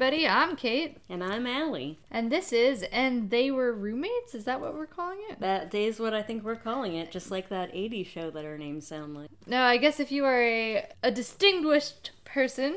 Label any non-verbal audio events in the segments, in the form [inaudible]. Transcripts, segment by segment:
Everybody, I'm Cait, And I'm Ali. and this is And They Were Roommates? Is that what we're calling it? That is what I think we're calling it, just like that 80s show that our names sound like. No, I guess if you are a, a distinguished person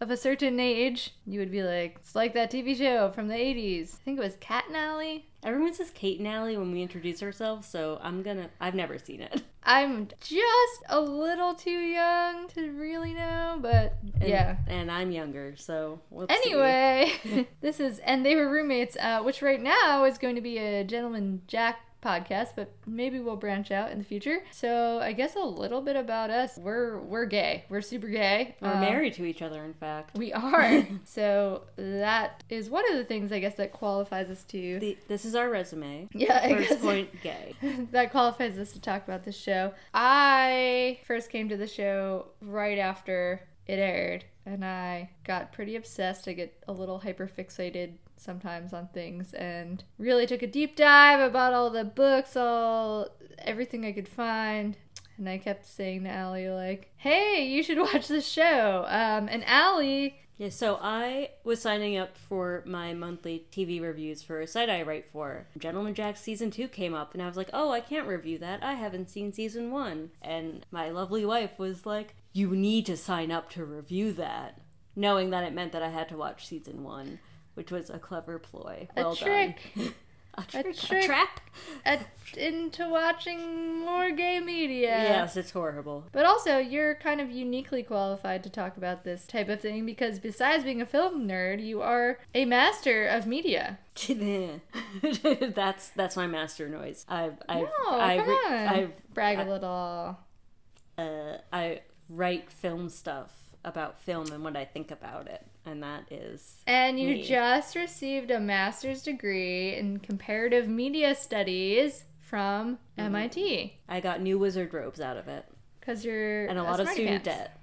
of a certain age, you would be like, it's like that TV show from the 80s. I think it was Cat and Alley. Everyone says Kate and Allie when we introduce ourselves, so I'm gonna. I've never seen it. [laughs] I'm just a little too young to really know, but And, yeah. And I'm younger, so. Anyway, [laughs] [laughs] this is And They Were Roommates, uh, which right now is going to be a Gentleman Jack podcast, but maybe we'll branch out in the future. So I guess a little bit about us. We're we're gay. We're super gay. We're Um, married to each other, in fact. We are. [laughs] so that is one of the things I guess that qualifies us to. The, this is our resume. yeah, I First point, gay. [laughs] that qualifies us to talk about this show. I first came to the show right after it aired, and I got pretty obsessed. I get a little hyper fixated sometimes on things, and really took a deep dive about all the books, all everything I could find. And I kept saying to Ali, like, hey, you should [laughs] watch this show. Um, and Ali Yeah, so I was signing up for my monthly TV reviews for a site I write for. Gentleman Jack season two came up, and I was like, oh, I can't review that. I haven't seen season one. And my lovely wife was like, you need to sign up to review that, knowing that it meant that I had to watch season one, which was a clever ploy. A Well trick. done. [laughs] a trick. A, trick. trap? at, into watching more gay media. Yes, it's horrible. But also, you're kind of uniquely qualified to talk about this type of thing because besides being a film nerd, you are a master of media. [laughs] that's that's my master noise. I've I've No, I come on. I've Brag a little. uh, I write film stuff about film and what I think about it, and that is And you Me. just received a master's degree in comparative media studies from Mm-hmm. MIT I got new wizard robes out of it, because you're and a lot of student pants. debt.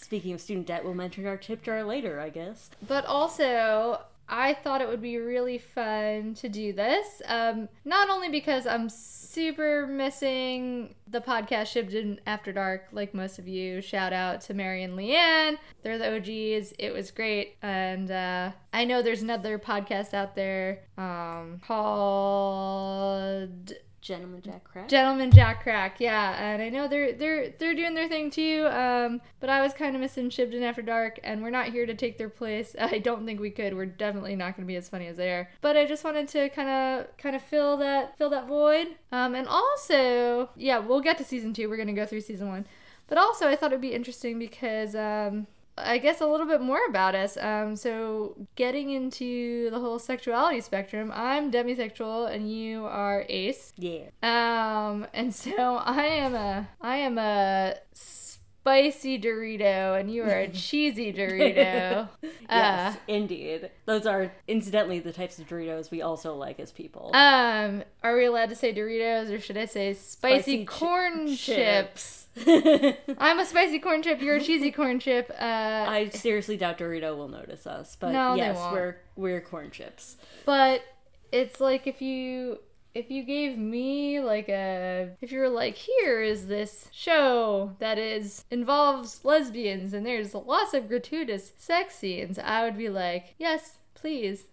Speaking of student debt, we'll mention our tip jar later, I guess. But also, I thought it would be really fun to do this. Um, not only because I'm super missing the podcast Shibden After Dark, like most of you. Shout out to Mary and Leanne. They're the OGs. It was great. And uh, I know there's another podcast out there um, called Gentleman Jack Crack. Gentleman Jack Crack, yeah, and I know they're they're they're doing their thing too. Um, but I was kind of missing Shibden After Dark, and we're not here to take their place. [laughs] I don't think we could. We're definitely not going to be as funny as they are. But I just wanted to kind of kind of fill that fill that void. Um, and also, yeah, we'll get to season two. We're going to go through season one. But also, I thought it'd be interesting because um, I guess a little bit more about us. Um, so getting into the whole sexuality spectrum, I'm demisexual and you are ace. yeah. Um, and so I am a I am a spicy Dorito and you are a [laughs] cheesy [laughs] Dorito. yes, indeed. Those are incidentally the types of Doritos we also like as people. Um, are we allowed to say Doritos or should I say spicy, Spicy chi- corn chips? I [laughs] I'm a spicy corn chip. You're a cheesy corn chip. Uh, I seriously doubt Dorito will notice us, but No, yes, we're we're corn chips. but it's like if you if you gave me like a if you were like here is this show that is involves lesbians and there's lots of gratuitous sex scenes i would be like yes please.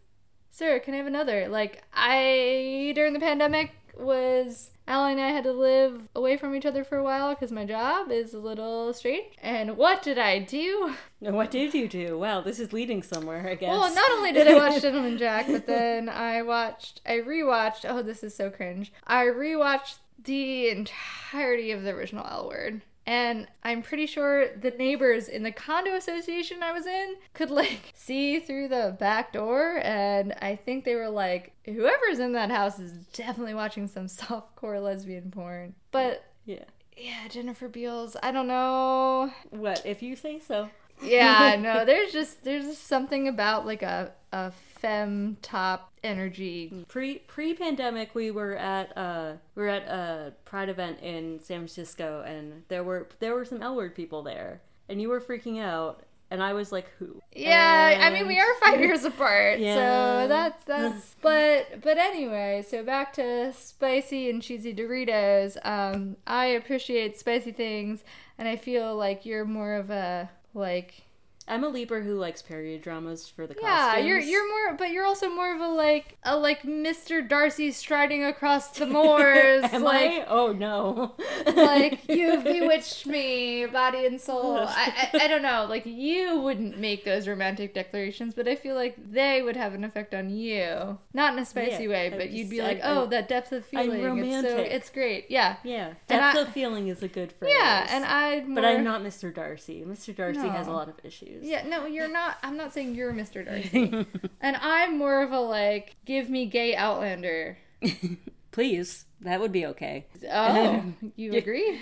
Sir can i have another? Like i during the pandemic was Ali and I had to live away from each other for a while because my job is a little strange. And what did I do? [laughs] What did you do? Wow, this is leading somewhere, I guess. Well, not only did I watch [laughs] Gentleman Jack, but then I watched, I rewatched, oh, this is so cringe. I rewatched the entirety of the original L Word. And I'm pretty sure the neighbors in the condo association I was in could like [laughs] see through the back door. And I think they were like, whoever's in that house is definitely watching some [laughs] softcore lesbian porn. But yeah. yeah, Jennifer Beals, I don't know. What if you say so? Yeah, no, [laughs] there's just there's just something about like a a femme top energy. Pre pre pandemic, we were at uh we were at a Pride event in San Francisco, and there were there were some L word people there, and you were freaking out, and I was like, who? Yeah, I mean we are five years apart, Yeah. so that's that's. [laughs] but but anyway, so back to spicy and cheesy Doritos. Um, I appreciate spicy things, and I feel like you're more of a like I'm a leaper who likes period dramas for the Yeah, costumes. you're you're more, but you're also more of a like a like Mr. Darcy striding across the moors, [laughs] Am like I? Oh no. like you've [laughs] bewitched me, body and soul. [laughs] I, I I don't know, like you wouldn't make those romantic declarations, but I feel like they would have an effect on you, not in a spicy Yeah, way, I but you'd be just- like, oh, I- that depth of I'm feeling, it's so it's great, yeah, Yeah, depth I- of feeling is a good phrase. yeah, and I'd more, but I'm not Mr. Darcy. Mr. Darcy has a lot of issues. Yeah, no, you're [laughs] not. I'm not saying you're Mr. Darcy. [laughs] and I'm more of a like, give me gay Outlander. [laughs] Please, that would be okay. Oh, you agree?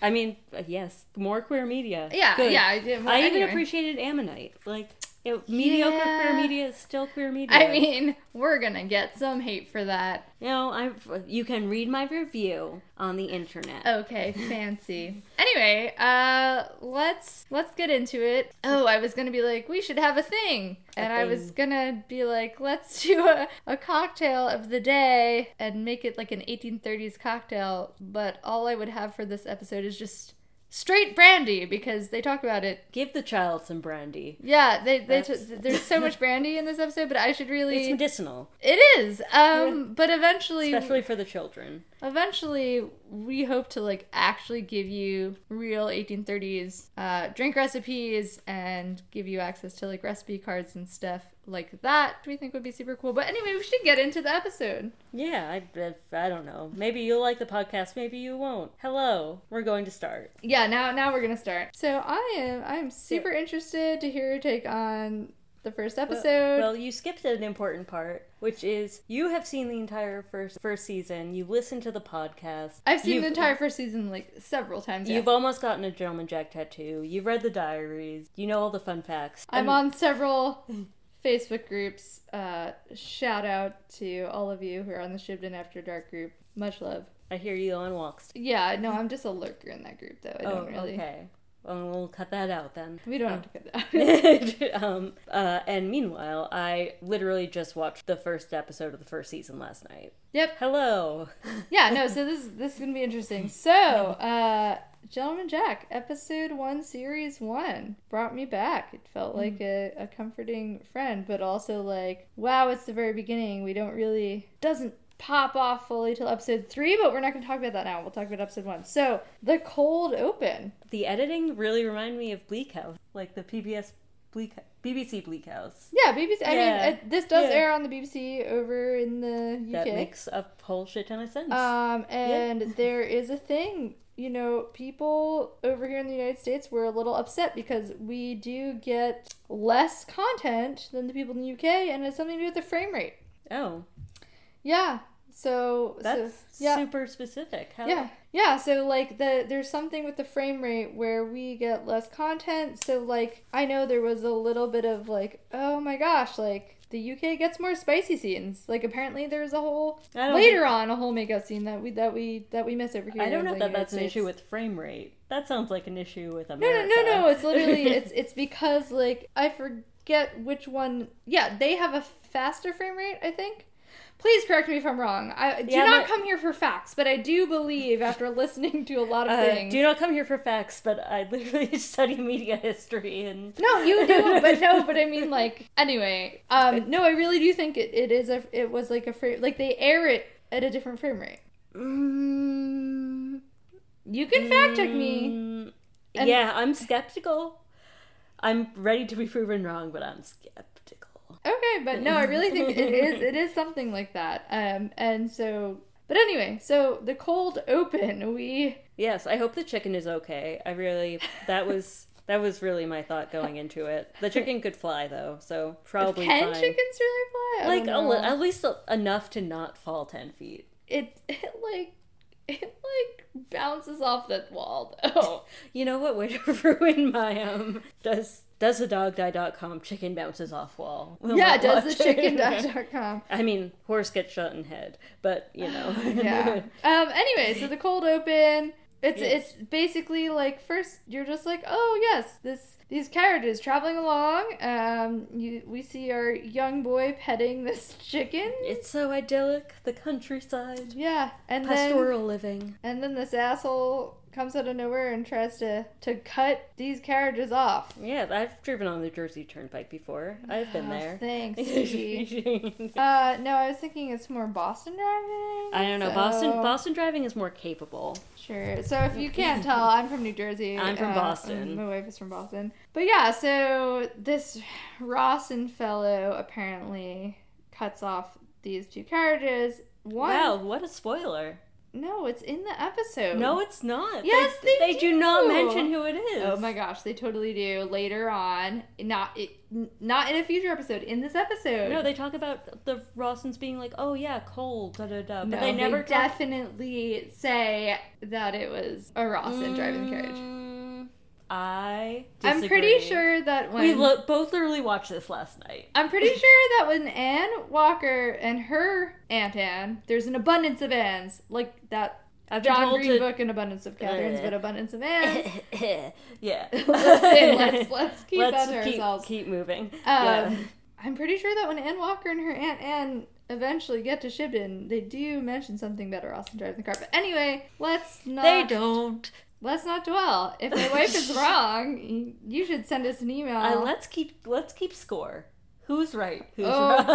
I mean, yes, more queer media. Yeah, Good. yeah. I, did, well, I even anyway. appreciated Ammonite. Like, it, mediocre Yeah. queer media is still queer media. I mean, we're gonna get some hate for that. you know, I you can read my review on the internet. Okay, fancy. Anyway, uh, let's let's get into it. Oh, I was gonna be like, we should have a thing, and I was gonna be like, let's [laughs] do a, a cocktail of the day and make it like an 1830s cocktail. But all I would have for this episode is just straight brandy because they talk about it. Give the child some brandy. Yeah, they they t- there's so much [laughs] brandy in this episode, but I should really. It's medicinal, It is, um, but eventually, especially for the children. Eventually we hope to like actually give you real 1830s uh, drink recipes and give you access to like recipe cards and stuff like that we think would be super cool but anyway we should get into the episode Yeah, I, I, I don't know. Maybe you'll like the podcast, maybe you won't. Hello, we're going to start. yeah now now we're gonna start so i am i'm super interested to hear your take on the first episode Well, you skipped an important part, which is you have seen the entire first first season. You listened to the podcast. i've seen you've, the entire first season like several times. You've almost gotten a Gentleman Jack tattoo. You've read the diaries. You know all the fun facts. i'm And- on several facebook groups uh shout out to all of you who are on the shibden after dark group much love I hear you on walks. Yeah, no, I'm just a lurker in that group, though. I oh, don't really. okay. Well, we'll cut that out then. We don't have to cut that. [laughs] out. [laughs] um, uh, and meanwhile, I literally just watched the first episode of the first season last night. yep. Hello. [laughs] Yeah, no. So this this is gonna be interesting. So, uh, Gentleman Jack, episode one, series one, brought me back. It felt like a, a comforting friend, but also like, wow, it's the very beginning. We don't really doesn't pop off fully till episode three, but we're not gonna talk about that now. We'll talk about episode one. So the cold open. The editing really reminded me of Bleak House, like the PBS Bleak BBC Bleak House. Yeah, BBC. I Yeah. mean, it, this does Yeah. air on the BBC over in the UK. That makes a whole shit ton of sense. Um, and there is a thing, you know, people over here in the United States were a little upset because we do get less content than the people in the UK, and it's something to do with the frame rate. oh, Yeah. So that's so, yeah. super specific. How, Yeah, yeah. So like the there's something with the frame rate where we get less content. So like I know there was a little bit of like, oh my gosh, like the UK gets more spicy scenes. Like apparently there's a whole later on a whole makeout scene that we that we that we miss over here. I don't know that United that's an issue with frame rate. That sounds like an issue with America. No, no, no, no. It's literally [laughs] it's it's because like I forget which one. Yeah, they have a faster frame rate. I think. Please correct me if I'm wrong. I do Yeah, not but- come here for facts, but I do believe after [laughs] listening to a lot of Uh, things. do not come here for facts, but I literally [laughs] study media history and No, you do, [laughs] but no, but I mean like anyway. Um no, I really do think it, it is a it was like a frame like they air it at a different frame rate. Mm, You can fact check me. mm, And- yeah, I'm skeptical. I'm ready to be proven wrong, but I'm skeptical. Okay, but no, I really think it is it is something like that. Um and so but anyway, so the cold open, we Yes, I hope the chicken is okay. I really that was that was really my thought going into it. The chicken could fly though, so probably can fine. chickens really fly? I like a li- at least enough to not fall ten feet. it it like it like bounces off that wall though. [laughs] You know what way [laughs] to ruin my um does does a dog die.com chicken bounces off wall. Will yeah, does the chicken [laughs] die.com. I mean, horse gets shot in head, but you know. [sighs] yeah. [laughs] Um. Anyway, so the cold open. It's Yes. it's basically like first you're just like oh yes this these carriages traveling along. Um, you, we see our young boy petting this [laughs] chicken. It's so idyllic, the countryside, Yeah, and pastoral living. and then this asshole comes out of nowhere and tries to to cut these carriages off. Yeah, I've driven on the Jersey Turnpike before. I've been Oh, there. Thanks. [laughs] uh, no, I was thinking it's more Boston driving. I don't know. so- Boston Boston driving is more capable. Sure. So if you can't tell, I'm from New Jersey. I'm from Uh, Boston. My wife is from Boston. But yeah, so this Rawson fellow apparently cuts off these two carriages. One, Wow, what a spoiler! No, it's in the episode. No, it's not. Yes, they they do not do. mention who it is. Oh my gosh, they totally do later on. Not it, not in a future episode. In this episode. No, they talk about the Rawsons being like, "Oh yeah, cold," da da da. But No, they never talk- definitely say that it was a Rawson driving the carriage. Mm, I. I'm pretty sure that when we lo- both literally watched this last night. I'm pretty [laughs] sure that when Anne Walker and her Aunt Anne, there's an abundance of Annes, like that I've John Green to- book, An Abundance of Katherines, Uh. but Abundance of [laughs] Annes. yeah. Listen, [laughs] let's let's keep Let's to keep, ourselves. keep moving. Um, yeah. I'm pretty sure that when Anne Walker and her Aunt Anne eventually get to Shibden, they do mention something about Austin driving the car. But anyway, let's not. They don't. Let's not dwell. If my wife is [laughs] wrong, you- should send us an email. Uh, let's keep let's keep score. Who's right? Who's Oh, wrong?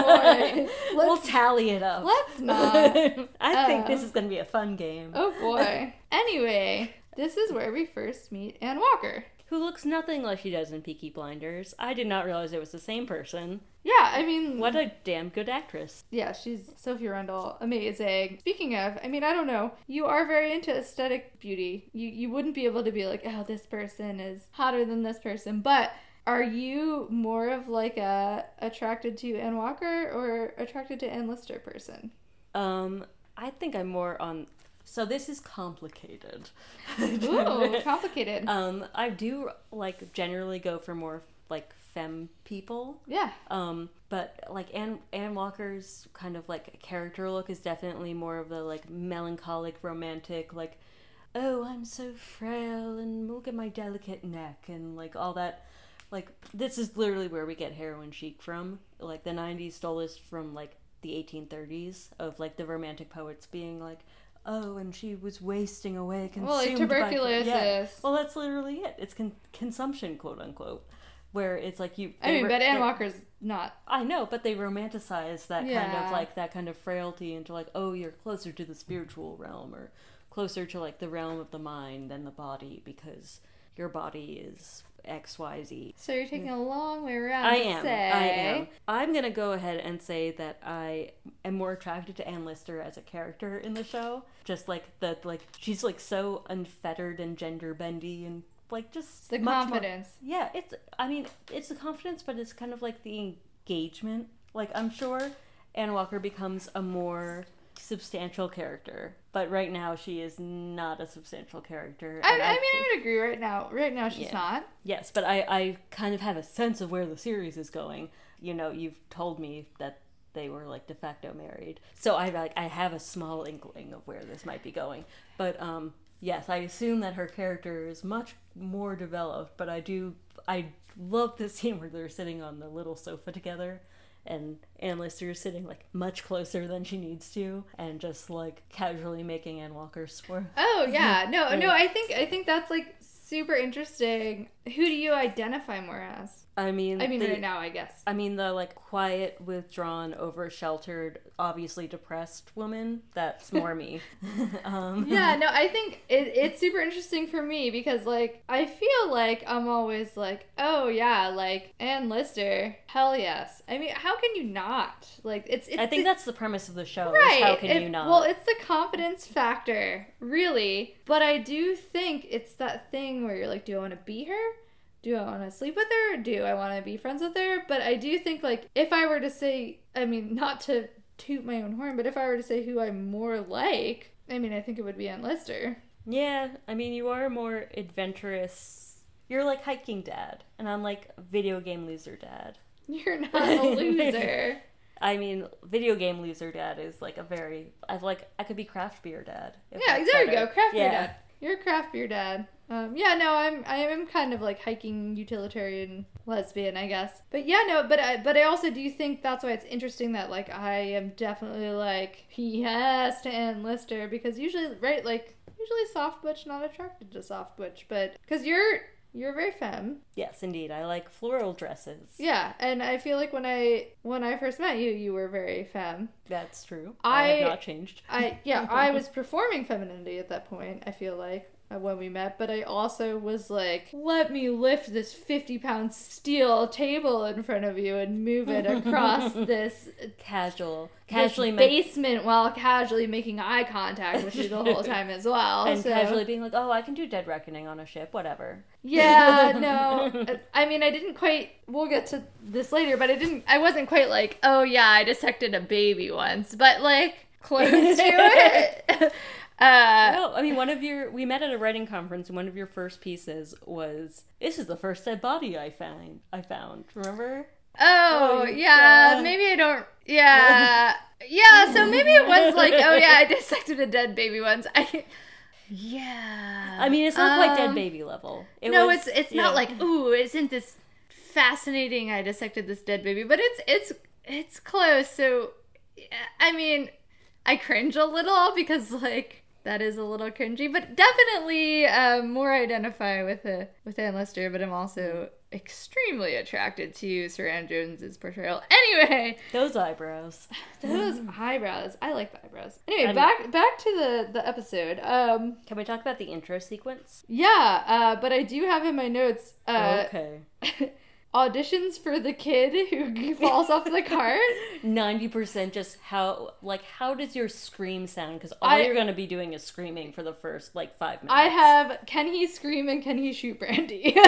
boy. [laughs] we'll tally it up. Let's not. [laughs] I think Uh, this is gonna be a fun game. Oh boy. anyway, this is where we first meet Anne Walker. Who looks nothing like she does in Peaky Blinders. I did not realize it was the same person. Yeah, I mean, What a damn good actress. Yeah, she's Sophie Rundle, amazing. Speaking of, I mean, I don't know. You are very into aesthetic beauty. You you wouldn't be able to be like, oh, this person is hotter than this person. But are you more of like a attracted to Ann Walker or attracted to Ann Lister person? Um, I think I'm more on. So this is complicated. Ooh, [laughs] complicated. um, I do like generally go for more like femme people. yeah. Um, but like Anne Anne Walker's kind of like character look is definitely more of the like melancholic, romantic, like, oh, I'm so frail and look at my delicate neck and like all that. Like this is literally where we get heroin chic from. Like the '90s stole this from like the 1830s of like the romantic poets being like, oh, and she was wasting away, consumed Well, like by- tuberculosis. Yeah. Well, that's literally it. It's con- consumption, quote unquote. Where it's like you. I mean, but Anne Walker's not. I know, but they romanticize that kind of like that kind of frailty into like, oh, you're closer to the spiritual realm or closer to like the realm of the mind than the body because your body is X, Y, Z. So you're taking a long way around. I am. Say. I am. I'm gonna go ahead and say that I am more attracted to Ann Lister as a character in the show. Just like the like she's like so unfettered and gender bendy and like just The much more- confidence. yeah, it's. I mean, it's the confidence, but it's kind of like the engagement. Like I'm sure Ann Walker becomes a more substantial character, but right now she is not a substantial character. I, and I mean, think- I would agree. Right now, right now she's Yeah. not. Yes, but I, I kind of have a sense of where the series is going. You know, you've told me that they were like de facto married, so I like I have a small inkling of where this might be going. But um, yes, I assume that her character is much more developed. But I do, I love the scene where they're sitting on the little sofa together. And Ann Lister sitting like much closer than she needs to, and just like casually making Ann Walker swear. Oh [laughs] yeah, no, no. I think I think that's like super interesting. Who do you identify more as? I mean, I mean, the- right now, I guess. I mean, the like quiet, withdrawn, over sheltered, obviously depressed woman. That's more me. [laughs] um, Yeah, no, I think it, it's super interesting for me because, like, I feel like I'm always like, oh yeah, like Ann Lister, hell yes. I mean, how can you not? Like, it's. it's I think the- that's the premise of the show. right. How can it- you not? Well, it's the confidence factor, really. But I do think it's that thing where you're like, do I want to be her? Do I want to sleep with her? Do I want to be friends with her? But I do think, like, if I were to say, I mean, not to toot my own horn, but if I were to say who I'm more like, I mean, I think it would be Ann Lister. yeah, I mean, you are more adventurous. You're like hiking dad, and I'm like video game loser dad. [laughs] You're not a [laughs] loser. I mean, video game loser dad is like a very. I like. I could be craft beer dad. yeah, there you go. Craft beer Yeah. dad. You're a craft beer dad. Um, yeah, no, I'm I am kind of like hiking utilitarian lesbian, I guess. But yeah, no, but I but I also do think that's why it's interesting that like I am definitely like yes to Ann Lister because usually right like usually soft butch not attracted to soft butch, but because you're you're very femme. Yes, indeed. I like floral dresses. Yeah, and I feel like when I when I first met you, you were very femme. That's true. I- I have not changed. I yeah, [laughs] I was performing femininity at that point. I feel like Uh, when we met, but I also was like, let me lift this fifty pound steel table in front of you and move it across [laughs] this Casual, this casually, ma- basement while casually making eye contact with you the whole [laughs] time as well. and so- casually being like, "Oh, I can do Dead Reckoning on a ship, whatever." Yeah, [laughs] no. I mean, I didn't quite. We'll get to this later, but I didn't. I wasn't quite like, oh yeah, I dissected a baby once, but like close to it. Uh, No, I mean, one of your we met at a writing conference, and one of your first pieces was, "This is the first dead body I found." I found. Remember? oh Oh, yeah, maybe I don't. Yeah, [laughs] yeah. So maybe it was like, oh yeah, I [laughs] dissected a dead baby once. I. Yeah. I mean, it's not quite dead Um, baby level. It no, was- it's it's yeah. not like ooh, isn't this fascinating? I dissected this dead baby, but it's it's it's close. So, I mean, I cringe a little because like that is a little cringy, but definitely um, more identify with with Ann Lister. But I'm also extremely attracted to Suranne Jones's portrayal. Anyway, those eyebrows. [sighs] those eyebrows, I like the eyebrows. Anyway, I'm- back back to the the episode. Um, Can we talk about the intro sequence? yeah, uh, but I do have in my notes. Uh, okay. [laughs] auditions for the kid who [laughs] falls off the cart. Ninety percent just how like how does your scream sound? Because all I- you're gonna be doing is screaming for the first like five minutes. I have can he scream and can he shoot Brandy? [laughs]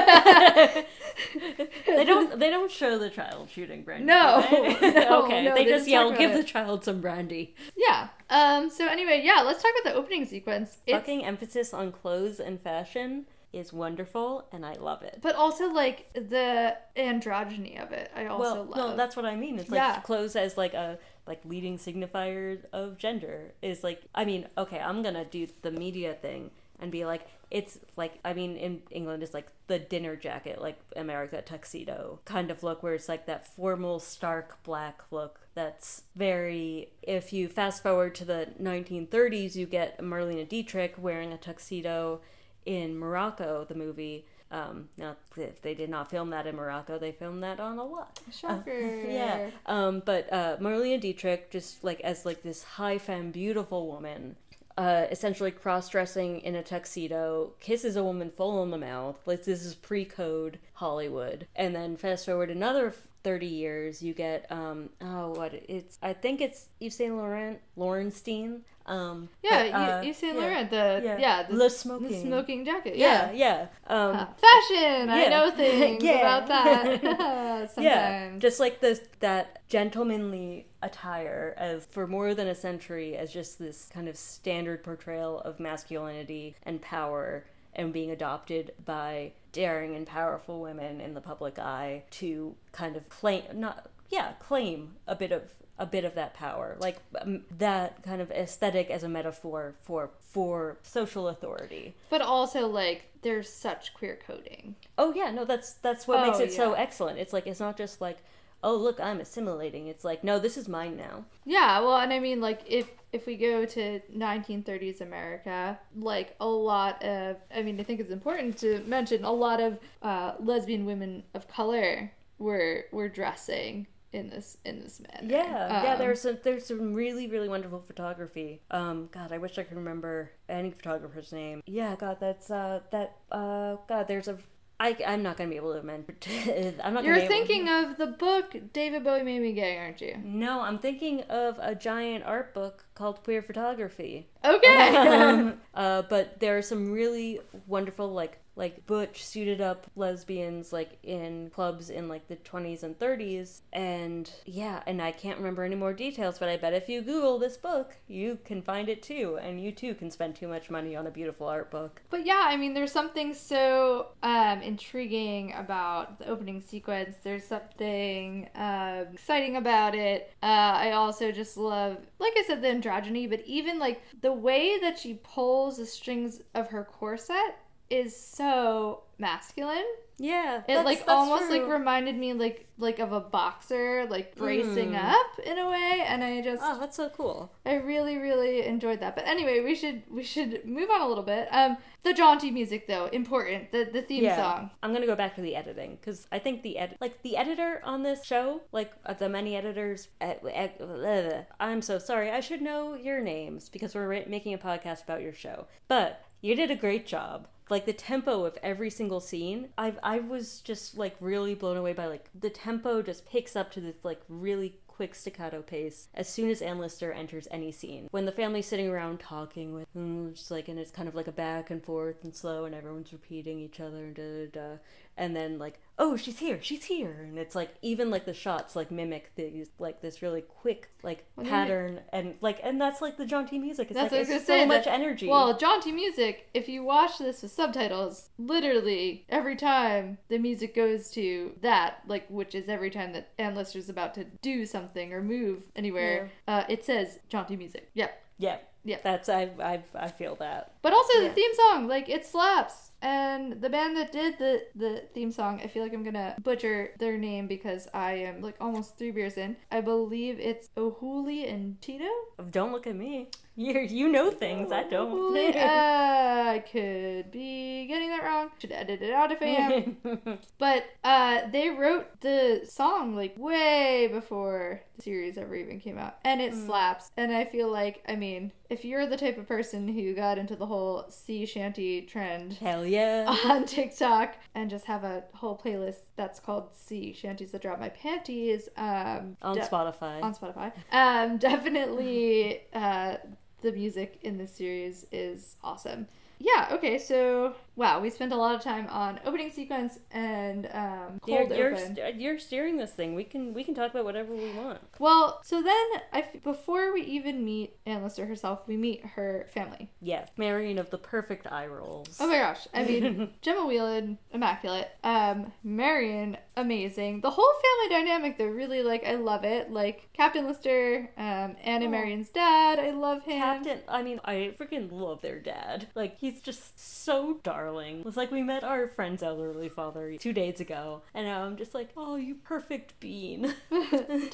[laughs] they don't. They don't show the child shooting brandy. No. they? No, okay. no, they they just just yell, "Give about the child some brandy." yeah. Um. So anyway, yeah. Let's talk about the opening sequence. It's, Fucking emphasis on clothes and fashion is wonderful, and I love it. but also like the androgyny of it. I also well, love. no, that's what I mean. It's like Yeah. clothes as like a like leading signifier of gender is like. I mean, okay, I'm gonna do the media thing and be like, it's like I mean, in England, it's like the dinner jacket, like America tuxedo kind of look, where it's like that formal, stark black look. That's very. If you fast forward to the 1930s, you get Marlene Dietrich wearing a tuxedo in Morocco, the movie. Um, now, if they did not film that in Morocco, they filmed that on a lot. shocker. [laughs] Yeah. Um, but uh, Marlene Dietrich, just like as like this high femme, beautiful woman, uh, essentially cross dressing in a tuxedo, kisses a woman full on the mouth. Like this is pre code Hollywood. And then fast forward another. 30 years you get um oh what it's i think it's Yves Saint Laurent Laurenstein um Yeah, but, uh, you, you Saint yeah. Laurent, the Yeah. yeah, the, the smoking. smoking jacket. yeah Yeah, yeah um Uh, fashion. I know [laughs] things about that. [laughs] [laughs] Sometimes. Yeah, just like this that gentlemanly attire as for more than a century as just this kind of standard portrayal of masculinity and power and being adopted by daring and powerful women in the public eye to kind of claim not yeah claim a bit of a bit of that power like um, that kind of aesthetic as a metaphor for for social authority But also like there's such queer coding. Oh yeah, no, that's that's what makes Oh, it so excellent. It's like it's not just like, oh look, I'm assimilating. It's like, no, this is mine now. Yeah, well, and I mean, like, if if we go to 1930s America, like a lot of, I mean, I think it's important to mention a lot of uh, lesbian women of color were were dressing in this in this manner. Yeah, yeah. Um, There's some there's some really really wonderful photography. Um, God, I wish I could remember any photographer's name. Yeah, God, that's uh that uh God, there's a. I, I'm not gonna be able to remember. [laughs] I'm not. You're thinking of the book David Bowie made me gay, aren't you? No, I'm thinking of a giant art book called Queer Photography. Okay. [laughs] um, [laughs] uh, but there are some really wonderful like like butch suited up lesbians like in clubs in like the 20s and 30s and yeah and i can't remember any more details but i bet if you google this book you can find it too and you too can spend too much money on a beautiful art book But yeah, I mean, there's something so um, intriguing about the opening sequence. There's something um, exciting about it. Uh, I also just love, like I said, the androgyny, but even like the way that she pulls the strings of her corset is so masculine. Yeah, It that's- like that's almost true. like reminded me like like of a boxer like bracing Mm. up in a way and I just Oh, that's so cool. I really really enjoyed that. But anyway, we should we should move on a little bit. Um the jaunty music though, important. The the theme Yeah. song. I'm gonna go back to the editing because I think the edit, like the editor on this show, like uh, the many editors. At, uh, I'm so sorry. I should know your names because we're making a podcast about your show. But you did a great job. Like the tempo of every single scene, I I was just like really blown away by like the tempo just picks up to this like really quick staccato pace as soon as Ann Lister enters any scene. When the family's sitting around talking with just like and it's kind of like a back and forth and slow and everyone's repeating each other and da da da and then like oh she's here she's here and it's like even like the shots like mimic these like this really quick like Well, pattern and like and that's like the jaunty music it's That's like what I was it's so much that- energy Well, jaunty music, if you watch this with subtitles, literally every time the music goes to that, like which is every time that Ann Lister's about to do something or move anywhere, uh, it says jaunty music. Yep. yeah Yeah. that's I I I feel that But also Yeah. the theme song, like it slaps. And the band that did the the theme song, I feel like I'm gonna butcher their name because I am like almost three beers in. I believe it's O'Hooley and Tidow. don't look at me [laughs] you you know things I don't [laughs] uh, I could be getting that wrong. Should edit it out if I am. [laughs] But uh, they wrote the song like way before the series ever even came out, and it slaps. And I feel like, I mean, if you're the type of person who got into the whole sea shanty trend hell yeah on TikTok and just have a whole playlist that's called "Sea Shanties That Drop My Panties" um, on de- Spotify on Spotify. Um, definitely, uh, the music in this series is awesome. Yeah. Okay. So wow, we spent a lot of time on opening sequence and um, You're, cold you're, open. st- you're steering this thing. We can we can talk about whatever we want. Well, so then I f- before we even meet Ann Lister herself, we meet her family. Yeah, Marion of the perfect eye rolls. Oh my gosh. I mean, [laughs] Gemma Whelan, immaculate. Um, Marion, amazing. The whole family dynamic, though, really, like, I love it. Like, Captain Lister, um, Anna Oh. Marion's dad, I love him. Captain, I mean, I freaking love their dad. Like, he's just so darling. It's like we met our friend's elderly father two days ago, and now I'm just like, oh, you perfect bean. [laughs] [laughs] Dad.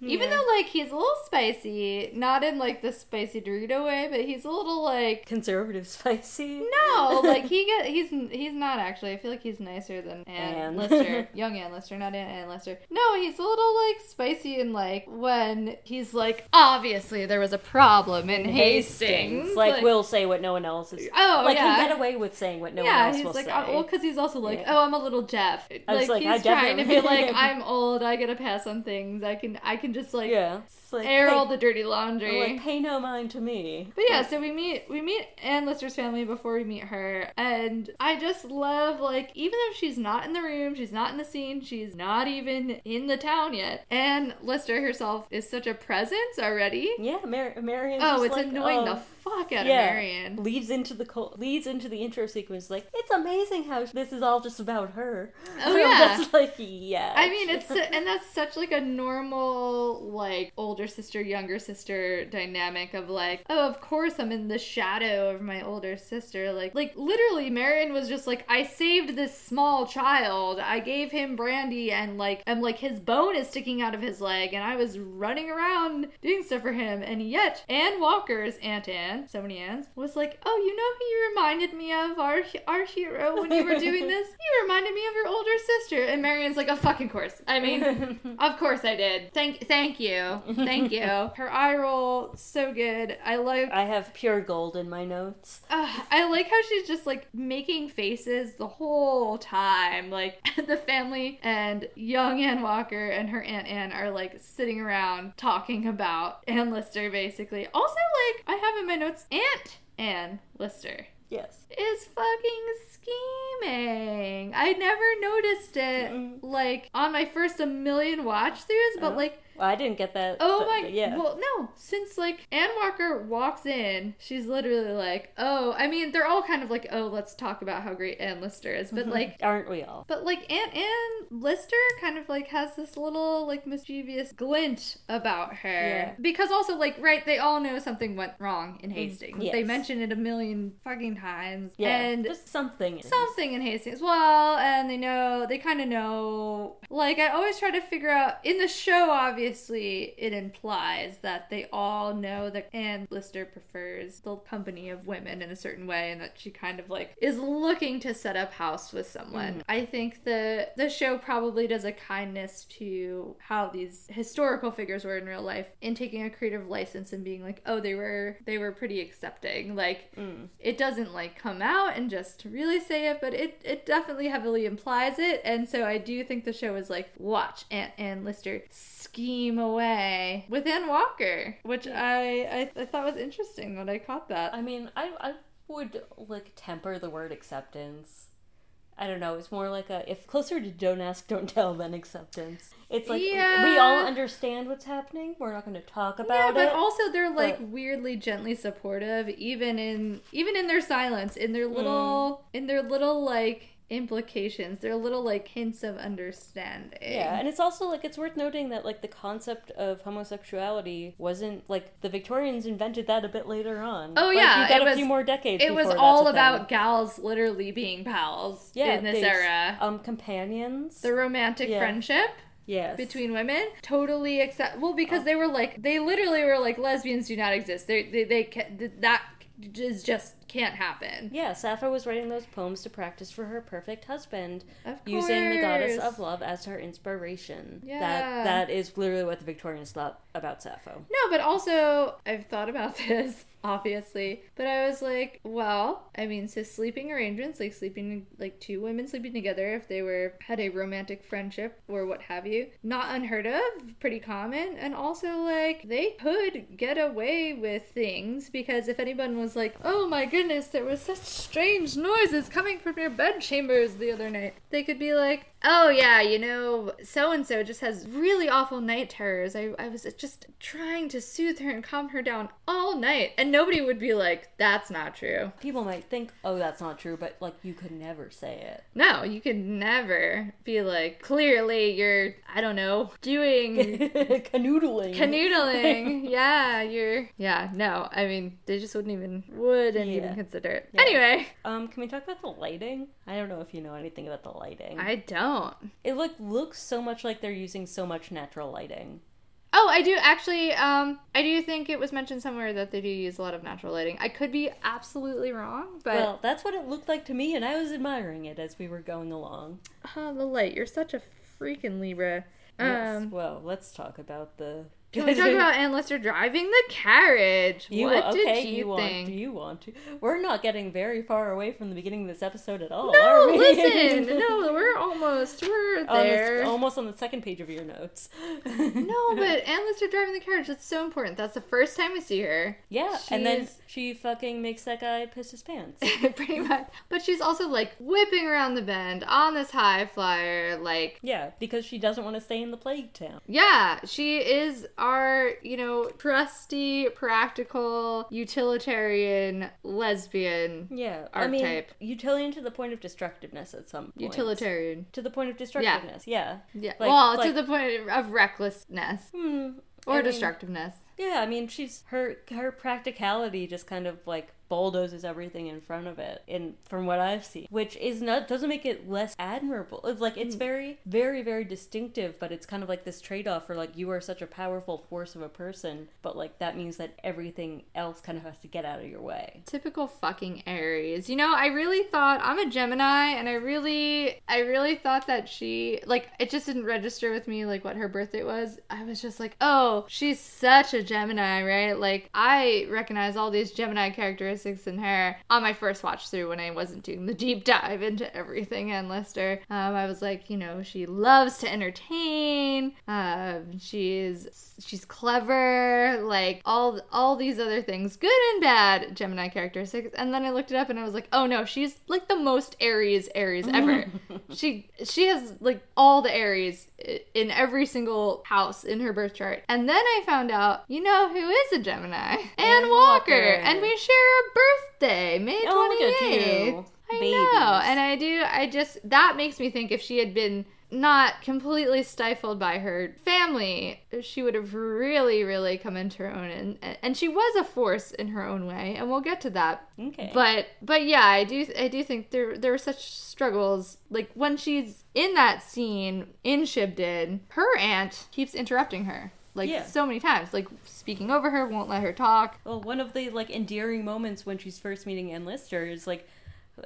Yeah. Even though, like, he's a little spicy, not in, like, the spicy Dorito way, but he's a little, like, Conservative [laughs] spicy. no, like he get he's he's not actually. I feel like he's nicer than Ann, Ann. Lister, young Ann Lister, not Ann, Ann Lister. No, he's a little like spicy and like when he's like, obviously there was a problem in Hastings. Like, we'll say what no one else is. oh like, yeah, can get away with saying what no yeah. one else he's will like, say. uh, well, because he's also like, Yeah. oh, I'm a little Jeff. I was Like, like, I he's trying to be like, I'm old. I get a pass on things. I can I can just like yeah. Like, air pay- all the dirty laundry. like, pay no mind to me. But yeah, so we meet we meet Ann Lister's family before we meet her, and I just love like even though she's not in the room, she's not in the scene, she's not even in the town yet. Ann Lister herself is such a presence already. Yeah, Mar- Marion. Oh, it's annoying the oh, fuck out of Marion. leads into the co- leads into the intro sequence. Like it's amazing how this is all just about her. Oh, [laughs] yeah. like yeah. I mean, it's and that's such like a normal like older sister younger sister dynamic of like, oh, of course I'm in the shadow of my older sister. Like, like literally, Marion was just like, I saved this small child. I gave him brandy, and like, and like his bone is sticking out of his leg, and I was running around doing stuff for him, and yet Anne Walker's Aunt Anne, so many Anns, was like, oh, you know who you reminded me of, our our hero when you were doing [laughs] this? You reminded me of your older sister, and Marion's like, oh, fucking course. I mean. [laughs] Of course I did. Thank thank you. [laughs] Thank you. Her eye roll so good. I like I have pure gold in my notes. uh, I like how she's just like making faces the whole time. Like [laughs] the family and young Ann Walker and her aunt Ann are like sitting around talking about Ann Lister basically. Also like I have in my notes Aunt Ann Lister Yes. Is fucking scheming. I never noticed it Mm-mm. like on my first a million watch throughs, but Oh. like Well, I didn't get that. Oh but- my but yeah. Well, no, since like Ann Walker walks in, she's literally like, "Oh, I mean, they're all kind of like, "Oh, let's talk about how great Ann Lister is." But like Aren't we all? but like Aunt Ann Lister kind of like has this little like mischievous glint about her. Yeah. Because also like right, they all know something went wrong in Hastings. They Mm, yes. mention it a million fucking times. Yeah. And just something. something in Hastings. Well, and they know, they kind of know. Like, I always try to figure out, in the show, obviously, it implies that they all know that Anne Lister prefers the company of women in a certain way and that she kind of, like, is looking to set up house with someone. I think the, the show probably does a kindness to how these historical figures were in real life in taking a creative license and being like, oh, they were, they were pretty accepting. Like, Mm. it doesn't like come out and just really say it, but it it definitely heavily implies it, and so I do think the show is like watch Aunt Ann Lister scheme away with Ann Walker, which I, I I thought was interesting when I caught that. I mean, I I would like temper the word acceptance. I don't know. It's more like a if closer to don't ask, don't tell than acceptance. It's like Yeah. we all understand what's happening. We're not going to talk yeah, about but it. But also they're like but- weirdly gently supportive, even in even in their silence, in their little mm. in their little like implications, their little like hints of understanding. Yeah, and it's also like it's worth noting that like the concept of homosexuality wasn't like the Victorians invented that a bit later on. Oh, Like, yeah, you got it a was- few more decades. It was all about gals literally being pals yeah in this era. Um, companions. the romantic Yeah. friendship yes. between women totally accept well because they were like they literally were like lesbians do not exist they they, they ca- that is just can't happen Yeah, Sappho was writing those poems to practice for her perfect husband, of using the goddess of love as her inspiration. Yeah. That that is literally what the Victorians thought about Sappho. no but also i've thought about [laughs] this obviously but i was like well i mean so sleeping arrangements like sleeping like two women sleeping together if they were had a romantic friendship or what have you not unheard of pretty common and also like they could get away with things because if anyone was like oh my goodness there was such strange noises coming from your bed chambers the other night. They could be like oh yeah you know so and so just has really awful night terrors I, I was just trying to soothe her and calm her down all night and nobody would be like that's not true People might think, oh, that's not true, but like you could never say it. no you could never be like clearly you're i don't know doing [laughs] Canoodling. canoodling [laughs] yeah you're yeah no i mean they just wouldn't even wouldn't even consider it Yeah. anyway Um, can we talk about the lighting? I don't know if you know anything about the lighting. i don't It look looks so much like they're using so much natural lighting. Oh, I do actually. Um, I do think it was mentioned somewhere that they do use a lot of natural lighting. I could be absolutely wrong, but well, that's what it looked like to me, and I was admiring it as we were going along. oh, the light. You're such a freaking Libra. Yes. Um, Well, let's talk about the. Can we talk [laughs] about Ann Lister driving the carriage? You what okay? did you, want? think? Do you want to? We're not getting very far away from the beginning of this episode at all. no, listen. [laughs] no, we're almost. We're there. almost on the second page of your notes. [laughs] no, but Ann Lister driving the carriage. That's so important. That's the first time we see her. yeah, and then she fucking makes that guy piss his pants. Pretty much. But she's also like whipping around the bend on this high flyer, like yeah, because she doesn't want to stay in the plague town. Yeah, she is our, you know, trusty, practical, utilitarian lesbian. Yeah, Archetype. I mean, utilitarian to the point of destructiveness at some point. Utilitarian. To the point of destructiveness. Yeah. Yeah. Like- well, to the point of recklessness Hmm. or I mean, destructiveness. Yeah, I mean, she's her her practicality just kind of like bulldozes everything in front of it and from what I've seen, which is not doesn't make it less admirable. It's like it's mm. very very very distinctive, but it's kind of like this trade-off for like you are such a powerful force of a person, but like that means that everything else kind of has to get out of your way. Typical fucking Aries. You know, I really thought I'm a Gemini and I really I really thought that she like it just didn't register with me like what her birthday was. I was just like, "Oh, she's such a Gemini, right?" Like I recognize all these Gemini characteristics in her on my first watch through when I wasn't doing the deep dive into everything Ann Lister. Um, I was like, you know, she loves to entertain. Um, she's she's clever, like all all these other things, good and bad Gemini characteristics. And then I looked it up and I was like, oh no, she's like the most Aries Aries ever. [laughs] she she has like all the Aries in every single house in her birth chart. And then I found out, you know who is a Gemini? Anne Walker. Walker. And we share a birthday, May Oh, look at 28th. you. I Babies. know. And I do I just that makes me think if she had been not completely stifled by her family, she would have really, really come into her own, and and she was a force in her own way, and we'll get to that. Okay. But but yeah, I do I do think there there were such struggles. Like when she's in that scene in Shibden, her aunt keeps interrupting her. Like Yeah. so many times, like speaking over her, won't let her talk. Well, one of the like endearing moments when she's first meeting Ann Lister is like,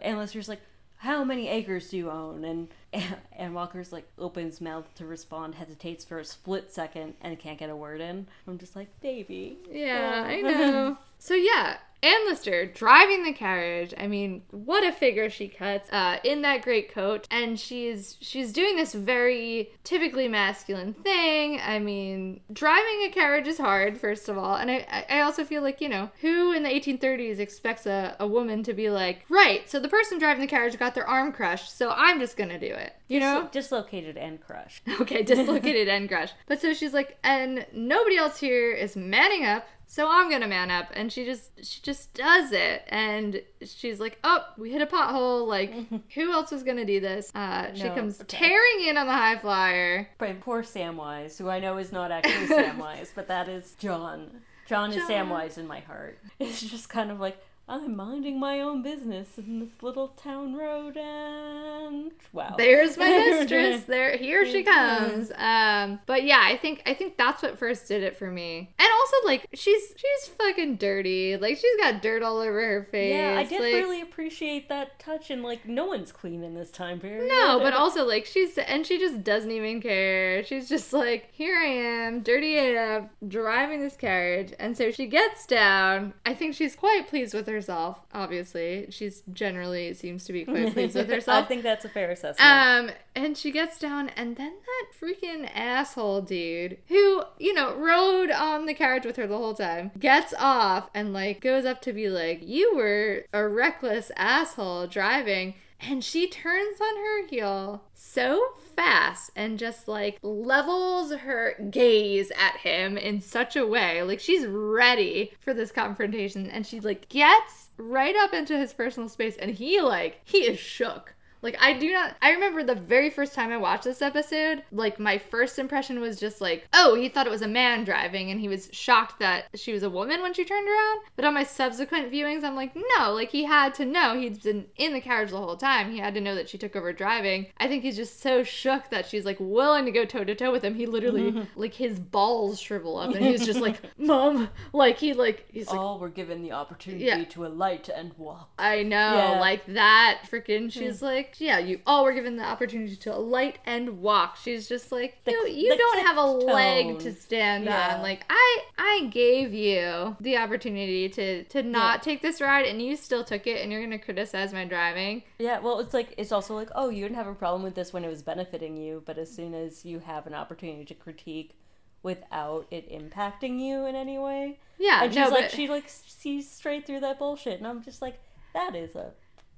Ann Lister's like, "How many acres do you own?" And [laughs] Ann Walker's like opens mouth to respond, hesitates for a split second, and can't get a word in. I'm just like, baby. Yeah, Oh. I [laughs] know. so yeah, Ann Lister driving the carriage. I mean, what a figure she cuts uh, in that great coat, and she's she's doing this very typically masculine thing. I mean, driving a carriage is hard, first of all, and I I- I also feel like you know who in the 1830s expects a, a woman to be like, right? So the person driving the carriage got their arm crushed, so I'm just gonna do it. You know? dislocated and crushed. [laughs] Okay, dislocated and crushed. But so she's like, and nobody else here is manning up, so I'm gonna man up. And she just she just does it. And she's like, oh, we hit a pothole. Like, [laughs] who else was gonna do this? Uh, she comes okay. tearing in on the high flyer. But poor Samwise, who I know is not actually [laughs] Samwise, but that is John. John is Samwise in my heart. [laughs] It's just kind of like I'm minding my own business in this little town road, and wow. There's my [laughs] mistress. There, here she comes. Um, but yeah, I think I think that's what first did it for me. And also, like, she's she's fucking dirty. Like, she's got dirt all over her face. Yeah, I did like, really appreciate that touch, and like no one's clean in this time period. No, but also like she's and she just doesn't even care. She's just like, here I am, dirty AF, driving this carriage, and so she gets down. I think she's quite pleased with herself. Obviously, she's generally seems to be quite [laughs] pleased with herself. I think that's a fair assessment. Um, and she gets down, and then that freaking asshole dude who, you know, rode on the carriage with her the whole time gets off and, like, goes up to be like, You were a reckless asshole driving. And she turns on her heel so fast and just like levels her gaze at him in such a way. Like she's ready for this confrontation and she like gets right up into his personal space and he like he is shook. Like I do not I remember the very first time I watched this episode, like my first impression was just like, oh, he thought it was a man driving and he was shocked that she was a woman when she turned around. But on my subsequent viewings, I'm like, no, like he had to know he'd been in the carriage the whole time. He had to know that she took over driving. I think he's just so shook that she's like willing to go toe to toe with him. He literally [laughs] like his balls shrivel up and he's just like, [laughs] Mom, like he like he's like all were given the opportunity Yeah. to alight and walk. I know, Yeah. like that freaking. She's hmm. like, yeah, you all were given the opportunity to alight and walk. She's just like, The- you, you the don't have a leg to stand Yeah. on. Like I, I gave you the opportunity to to not take this ride, and you still took it, and you're gonna criticize my driving. Yeah, well, it's like it's also like, oh, you didn't have a problem with this when it was benefiting you, but as soon as you have an opportunity to critique without it impacting you in any way, Yeah, and she's no, like, but she like sees straight through that bullshit, and I'm just like, that is a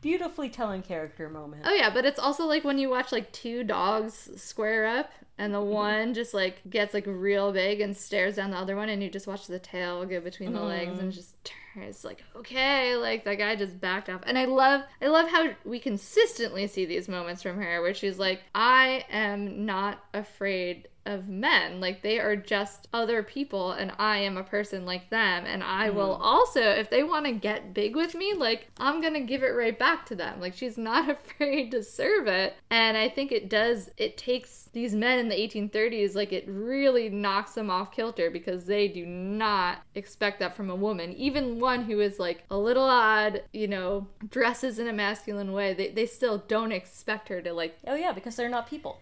beautifully telling character moment. Oh yeah, but it's also like when you watch like two dogs square up and Mm-hmm. the one just like gets like real big and stares down the other one and you just watch the tail go between the legs Mm-hmm. and just turns like okay, like that guy just backed off. And I love I love how we consistently see these moments from her where she's like I am not afraid of men. Like they are just other people and I am a person like them and I will mm. also if they want to get big with me, like I'm going to give it right back to them. Like she's not [laughs] afraid to serve it. And I think it does it takes these men in the 1830s like it really knocks them off kilter because they do not expect that from a woman. Even one who is like a little odd, you know, dresses in a masculine way. They they still don't expect her to like Oh yeah, because they're not people.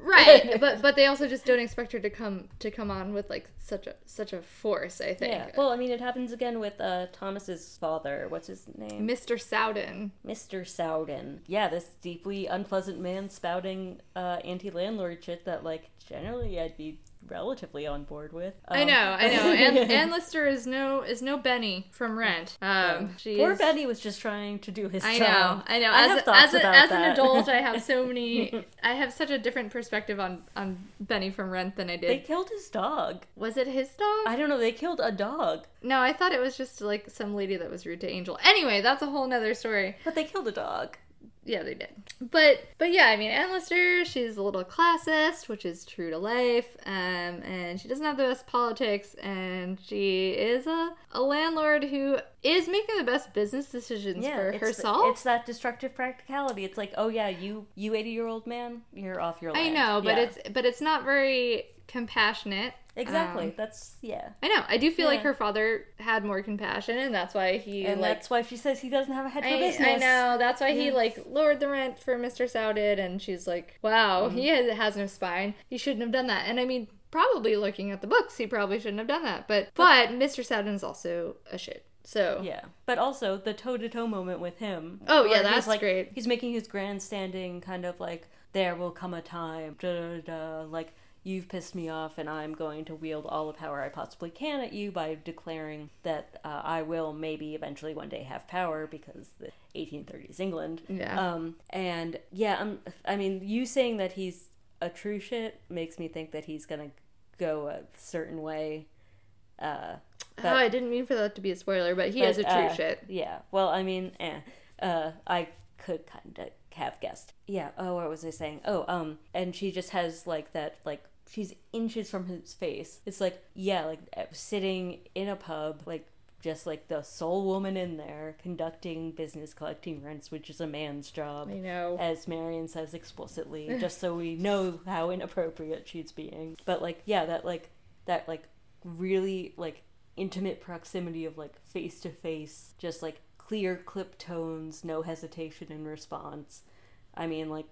right [laughs] but but they also just just don't expect her to come to come on with like such a such a force. I think. Yeah. Well, I mean, it happens again with uh, Thomas's father. What's his name? Mr. Sowden. Mr. Sowden. Yeah, this deeply unpleasant man spouting uh, anti-landlord shit that, like, generally I'd be relatively on board with. I Um, know, I know. [laughs] And Ann Lister is no is no Benny from Rent. Um, she Poor Benny was just trying to do his I job. know, I know. I As, have a, as, a, about as an adult, I have so [laughs] many. I have such a different perspective on on Benny from Rent than I did. They killed his dog. was it his dog? I don't know. They killed a dog, no, I thought it was just like some lady that was rude to Angel. Anyway, that's a whole nother story. but they killed a dog. Yeah, they did. But but yeah, I mean, Ann Lister, she's a little classist, which is true to life. Um, and she doesn't have the best politics, and she is a, a landlord who is making the best business decisions for it's, herself. It's that destructive practicality. It's like, oh yeah, you you eighty year old man, you're off your I know, but Yeah. it's but it's not very compassionate. exactly Um, that's yeah. I know. I do feel like her father had more compassion, and that's why he And like. that's why she says he doesn't have a head for I, business. I know. That's why he Yeah. like lowered the rent for Mr. Sowden, and she's like, "Wow, Mm-hmm. he has, has no spine. He shouldn't have done that." And I mean, probably looking at the books, he probably shouldn't have done that. But but Mr. Sowden is also a shit. So Yeah, but also the toe to toe moment with him. Oh, yeah, that's like, great. He's making his grandstanding kind of like, there will come a time, da da da, like you've pissed me off, and I'm going to wield all the power I possibly can at you by declaring that uh, I will maybe eventually one day have power because the 1830s England. Yeah. Um, and yeah, um, I mean, you saying that he's a true shit makes me think that he's gonna go a certain way. Uh, oh, I didn't mean for that to be a spoiler, but he but, is a true uh, shit. Yeah. Well, I mean, eh. Uh, I could kind of have guessed. Yeah. Oh, what was I saying? Oh, um, and she just has like that, like she's inches from his face. It's like, yeah, like uh, sitting in a pub, like just like the sole woman in there conducting business, collecting rents, which is a man's job. I know. As Marian says explicitly, just so we know how inappropriate she's being. But like, yeah, that like that like really like intimate proximity of like face to face, just like clear clip tones, no hesitation in response. I mean, like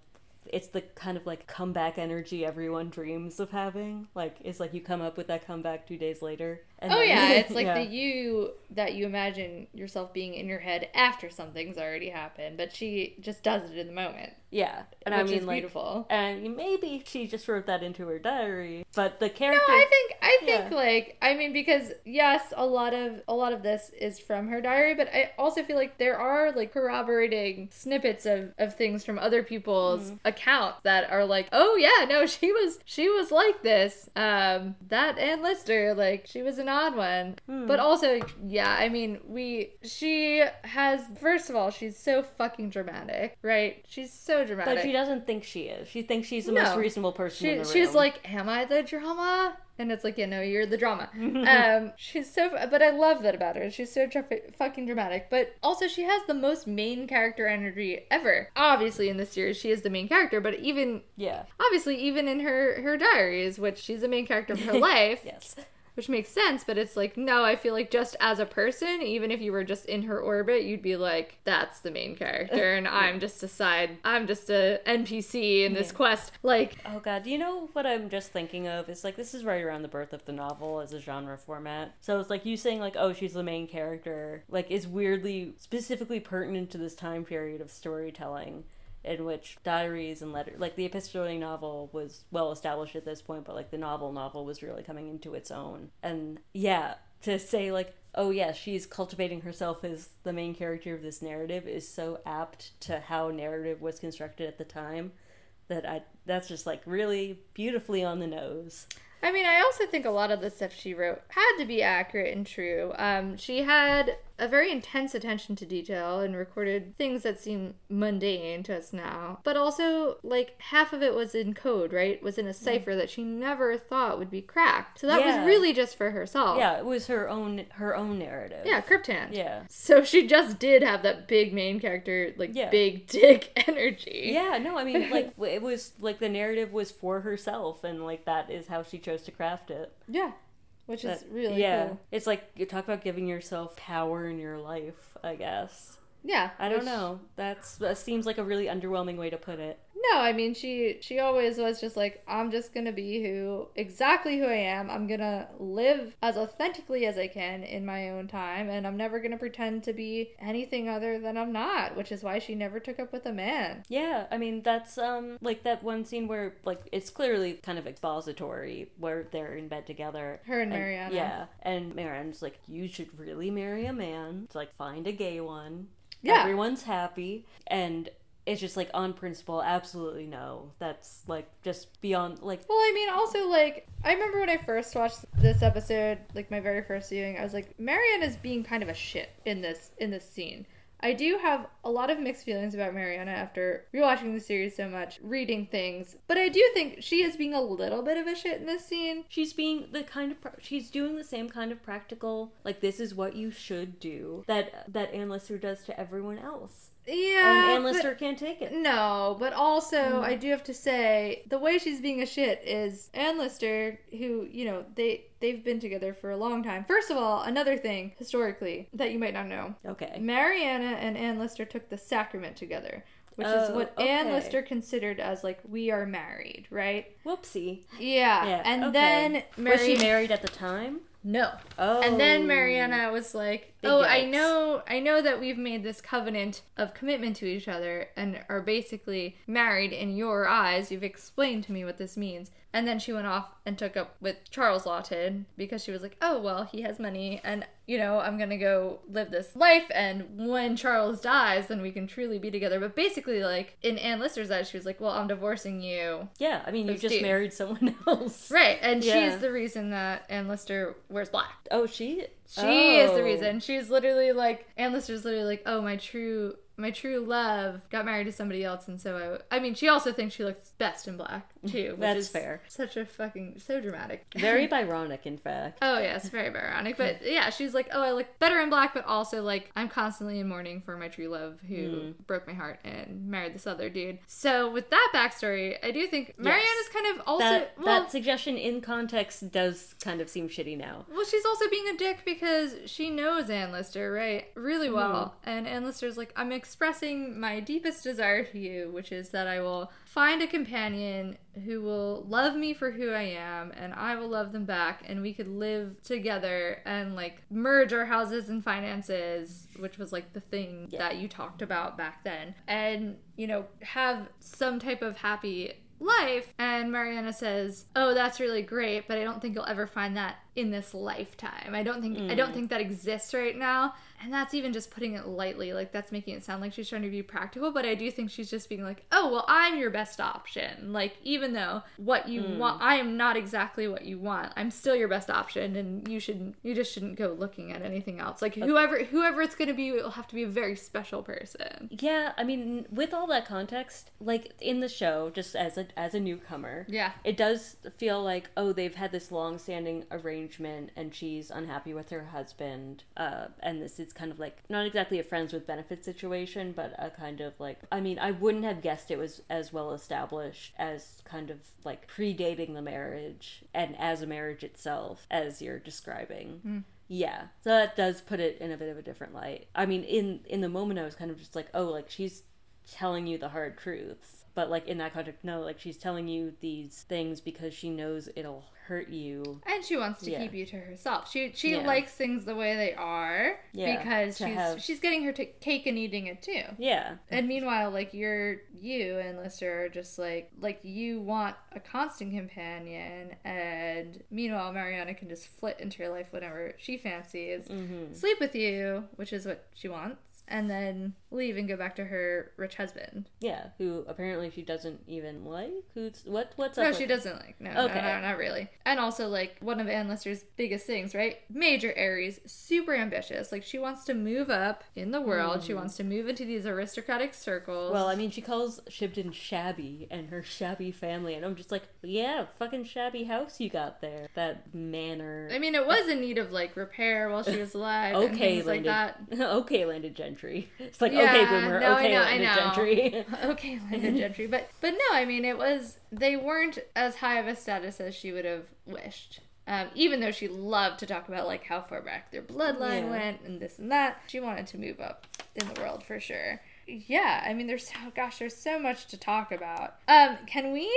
it's the kind of like comeback energy everyone dreams of having. Like it's like you come up with that comeback two days later. And Oh then- yeah, [laughs] it's like yeah. the you that you imagine yourself being in your head after something's already happened, but she just does it in the moment, yeah, and I mean like beautiful. and maybe she just wrote that into her diary, but the character. No. I think I think Yeah. like I mean because yes, a lot of a lot of this is from her diary, but I also feel like there are like corroborating snippets of of things from other people's Mm-hmm. accounts that are like, oh yeah, no, she was she was like this. Um, that Ann Lister, like she was an odd one, Hmm. but also yeah, I mean we she has first of all she's so fucking dramatic, right? She's so dramatic. But she doesn't think she is. She thinks she's the No. most reasonable person in She, the room. she's like, "Am I the drama?" And it's like, "Yeah, no, you're the drama." [laughs] um, she's so, but I love that about her. She's so dra- fucking dramatic, but also she has the most main character energy ever. Obviously, in this series, she is the main character, but even yeah, obviously, even in her her diaries, which she's the main character of her [laughs] life, yes, which makes sense. But it's like, no, I feel like just as a person, even if you were just in her orbit, you'd be like, "That's the main character," and [laughs] I'm just a side. I'm just a NPC in this Yeah. quest. Like, Oh god, do you know what I'm just thinking of? It's like this is right around the birth of the novel as a genre format. So it's like you saying like, oh, she's the main character, like is weirdly specifically pertinent to this time period of storytelling in which diaries and letters like the epistolary novel was well established at this point, but like the novel novel was really coming into its own. And yeah, to say like oh yeah she's cultivating herself as the main character of this narrative is so apt to how narrative was constructed at the time that I that's just like really beautifully on the nose. I mean, I also think a lot of the stuff she wrote had to be accurate and true. Um, she had a very intense attention to detail and recorded things that seem mundane to us now. But also, like, half of it was in code, right? Was in a mm-hmm. cipher that she never thought would be cracked. So that Yeah. was really just for herself. Yeah, it was her own her own narrative. Yeah, Crypthand. Yeah. So she just did have that big main character, like, Yeah. big [laughs] dick energy. Yeah, no, I mean like [laughs] it was like the narrative was for herself and like that is how she chose to craft it. Yeah. Which is really yeah. cool. It's like you talk about giving yourself power in your life, I guess. Yeah. I don't which- know. That's that seems like a really underwhelming way to put it. No, I mean she she always was just like I'm just going to be who exactly who I am. I'm going to live as authentically as I can in my own time and I'm never going to pretend to be anything other than I'm not, which is why she never took up with a man. Yeah, I mean that's um like that one scene where like it's clearly kind of expository where they're in bed together. Her and Mariana. Yeah, and Mariana's like, you should really marry a man. It's like find a gay one. Yeah. everyone's happy, and it's just like on principle, absolutely no. That's like just beyond like Well, I mean, also like I remember when I first watched this episode, like my very first viewing, I was like, Mariana is being kind of a shit in this in this scene. I do have a lot of mixed feelings about Mariana after rewatching the series so much, reading things, but I do think she is being a little bit of a shit in this scene. she's being the kind of pra- she's doing the same kind of practical like this is what you should do that that Ann Lister does to everyone else, Yeah, and Ann Lister can't take it. No, but also hmm. I do have to say the way she's being a shit is Ann Lister, who you know they they've been together for a long time. First of all, another thing historically that you might not know: Okay. Mariana and Ann Lister took the sacrament together, which is Oh, what Ann. Lister considered as like we are married, right? Whoopsie. Yeah, Yeah. and okay. then was she married at the time? No, Oh. and then Mariana was like, "Oh, I know, I know that we've made this covenant of commitment to each other and are basically married in your eyes. You've explained to me what this means." And then she went off and took up with Charles Lawton because she was like, "Oh, well, he has money and, you know, I'm going to go live this life and when Charles dies, then we can truly be together." But basically like in Anne Lister's eyes, she was like, "Well, I'm divorcing you." Yeah, I mean, you just married someone [laughs] else. Right, and Yeah. she's the reason that Anne Lister wears black. Oh, she. She is the Oh. reason. She's literally like, Ann Lister's literally like, oh, my true, my true love got married to somebody else, and so I. I mean, she also thinks she looks best in black too. Which That's is fair. Such a fucking so dramatic. Very [laughs] Byronic, in fact. Oh yes, very Byronic. But yeah, she's like, oh, I look better in black, but also like I'm constantly in mourning for my true love who hmm. broke my heart and married this other dude. So with that backstory, I do think Mariana's kind of also that well. that suggestion in context does kind of seem shitty now. Well, she's also being a dick because she knows Ann Lister, right? Really hmm. well. And Ann Lister's like, I'm expressing my deepest desire to you, which is that I will find a companion who will love me for who I am and I will love them back and we could live together and like merge our houses and finances, which was like the thing that you talked about back then. And, you know, have some type of happy life and mariana says oh that's really great but i don't think you'll ever find that in this lifetime. I don't think i don't mm. think that exists right now. And that's even just putting it lightly like that's making it sound like she's trying to be practical but i do think she's just being like oh well i'm your best option. Like even though what you mm. want i am not exactly what you want. I'm still your best option and you shouldn't you just shouldn't go looking at anything else. Like whoever whoever it's going to be it will have to be a very special person. Yeah, I mean, with all that context, like in the show, just as a as a newcomer, yeah. it does feel like oh they've had this long-standing arrangement and she's unhappy with her husband uh, and this is kind of like not exactly a friends with benefits situation but a kind of like i mean i wouldn't have guessed it was as well established as kind of like predating the marriage and as a marriage itself as you're describing. Yeah. So that does put it in a bit of a different light. I mean in in the moment i was kind of just like oh like she's telling you the hard truths. But like in that context, no, like she's telling you these things because she knows it'll hurt you. And she wants to Yeah. keep you to herself. She she Yeah. likes things the way they are Yeah, because she's have- she's getting her t- cake and eating it too. Yeah. And meanwhile, like you're you and Lister are just like like you want a constant companion, and meanwhile Mariana can just flit into your life whenever she fancies, Mm-hmm. sleep with you, which is what she wants, and then leave and go back to her rich husband. Yeah. Who apparently she doesn't even like. Who's what? What's up? No, she it? doesn't like. No, Okay. no, no, not really. And also, like one of Ann Lister's biggest things, right? Major Aries, super ambitious. Like she wants to move up in the world. She wants to move into these aristocratic circles. Mm. Well, I mean, she calls Shibden shabby and her shabby family, and I'm just like, yeah, fucking shabby house you got there. That manor. I mean, it was in need of like repair while she was alive. okay, like landed. that. [laughs] okay, landed gentry. It's like Yeah, okay, boomer. no, okay, I know. gentry. [laughs] okay, landed [laughs] gentry, but but no, I mean, it was they weren't as high of a status as she would have wished. Um, even though she loved to talk about like how far back their bloodline Yeah. went and this and that, she wanted to move up in the world for sure. yeah, I mean, there's so gosh, there's so much to talk about. Um, can we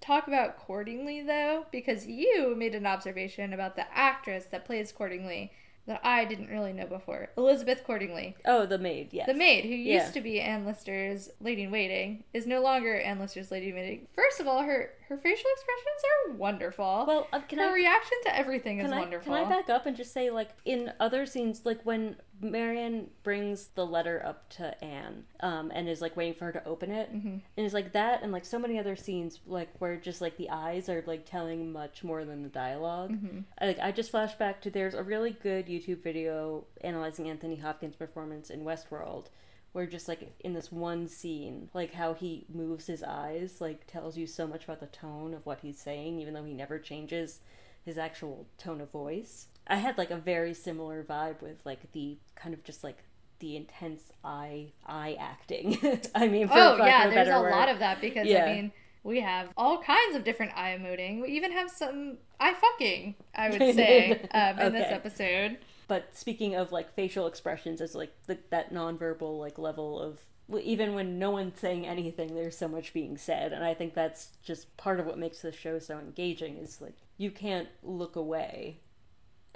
talk about Cordingley though? Because you made an observation about the actress that plays Cordingley that I didn't really know before. Elizabeth Cordingley. Oh, the maid, yes. The maid, who Yeah. used to be Anne Lister's lady in waiting, is no longer Anne Lister's lady in waiting. First of all, her her facial expressions are wonderful. Well, uh, can her I reaction to everything is I, wonderful. Can I back up and just say, like, in other scenes, like when Marianne brings the letter up to Anne, um, and is like waiting for her to open it, Mm-hmm. and it's like that, and like so many other scenes, like where just like the eyes are like telling much more than the dialog Mm-hmm. I, like I just flashed back to there's a really good YouTube video analyzing Anthony Hopkins' performance in Westworld. Where just like in this one scene, like how he moves his eyes, like tells you so much about the tone of what he's saying, even though he never changes his actual tone of voice. I had like a very similar vibe with like the kind of just like the intense eye eye acting. [laughs] I mean, for oh yeah, there's a word. lot of that because Yeah. I mean we have all kinds of different eye emoting. We even have some eye fucking. I would [laughs] say um, in this episode. But speaking of like facial expressions as like the, that nonverbal like level of even when no one's saying anything, there's so much being said, and I think that's just part of what makes the show so engaging. Is like you can't look away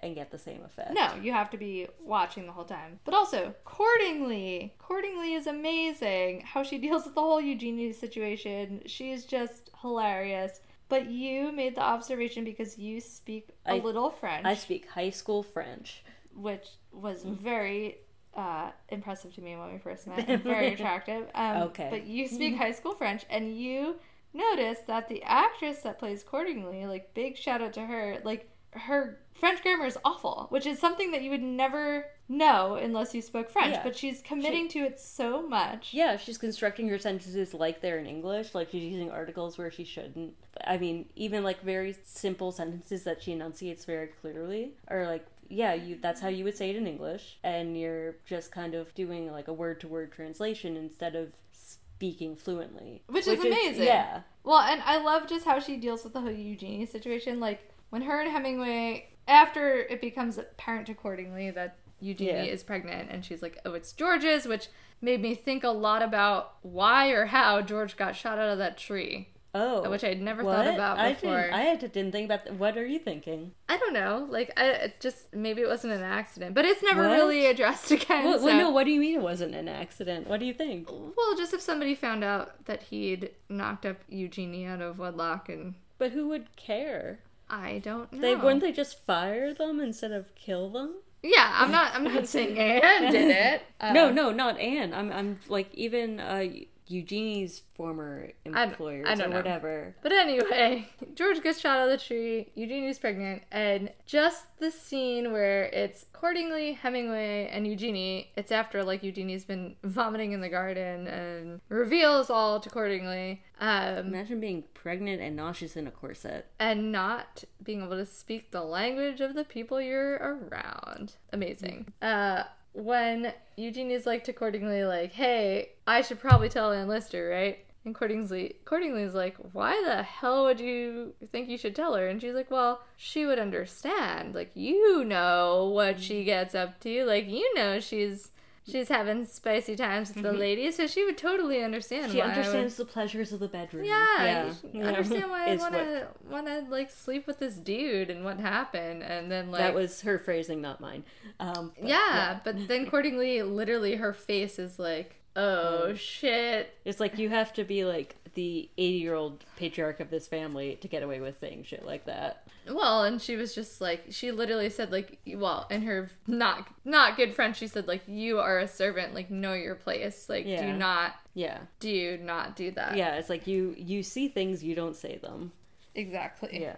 and get the same effect. No, you have to be watching the whole time. But also, Cordingley. Cordingley is amazing. How she [laughs] deals with the whole Eugenie situation. She is just hilarious. But you made the observation because you speak a I- little French, I speak high school French. Which was very uh, impressive to me when we first met. and [laughs] Very attractive. Um, Okay. But you speak high school French, and you notice that the actress that plays Cordingley, like, big shout out to her, like, her French grammar is awful, which is something that you would never know unless you spoke French. Yeah. But she's committing to it so much. Yeah, she's constructing her sentences like they're in English, like she's using articles where she shouldn't. I mean, even like very simple sentences that she enunciates very clearly are like, yeah, you that's how you would say it in English, and you're just kind of doing like a word to word translation instead of speaking fluently. Which is amazing. yeah. Well, and I love just how she deals with the whole Eugenie situation. Like when her and Hemingway, after it becomes apparent Cordingley that Eugenie Yeah. is pregnant, and she's like, "Oh, it's George's," which made me think a lot about why or how George got shot out of that tree, Oh. which I'd never what? thought about I before. didn't, I didn't think about that. What are you thinking? I don't know. Like, I it just maybe it wasn't an accident, but it's never What? really addressed [laughs] again. What, so- well, no, what do you mean it wasn't an accident? What do you think? Well, just if somebody found out that he'd knocked up Eugenie out of wedlock, and But who would care? I don't know. They wouldn't they just fire them instead of kill them? Yeah, I'm not. I'm not [laughs] saying Anne did it. Uh, no, no, not Anne. I'm, I'm like even uh, Eugenie's former employers I or know. whatever. But anyway, [laughs] George gets shot out of the tree. Eugenie's pregnant, and just the scene where it's Cordingley Hemingway and Eugenie. It's after like Eugenie's been vomiting in the garden and reveals all to Cordingley. Um, Imagine being pregnant and nauseous in a corset. and not being able to speak the language of the people you're around. Amazing. Uh, when Eugenie's like to Cordingley, like, hey, I should probably tell Ann Lister, right? And Cordingley, Cordingley's like, why the hell would you think you should tell her? And she's like, well, she would understand. Like, you know what she gets up to. Like, you know she's she's having spicy times with the ladies, so she would totally understand. She why I would- understands the pleasures of the bedroom. yeah, yeah. I understand why I want to want to like sleep with this dude and what happened, and then like that was her phrasing, not mine. Um, but, yeah, but then Cordingley, literally her face is like, oh shit, It's like you have to be like the 80 year old patriarch of this family to get away with saying shit like that. Well, and she was just like she literally said like well in her not not good French she said like you are a servant like know your place like Yeah. do not Yeah. do not do that Yeah, it's like you you see things, you don't say them. exactly Yeah.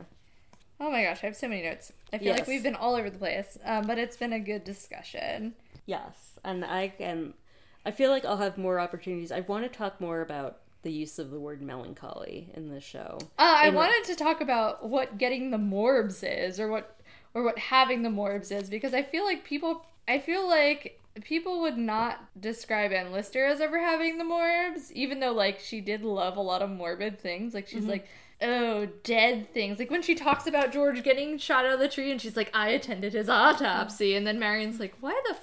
oh my gosh I have so many notes I feel like we've been all over the place um, but it's been a good discussion Yes, and I can. I feel like I'll have more opportunities. I want to talk more about the use of the word melancholy in this show. Uh, I And- wanted to talk about what getting the morbs is, or what, or what having the morbs is, because I feel like people, I feel like people would not describe Ann Lister as ever having the morbs, even though like she did love a lot of morbid things. Like she's like, oh, dead things. Like when she talks about George getting shot out of the tree, and she's like, I attended his autopsy, and then Marian's like, why the.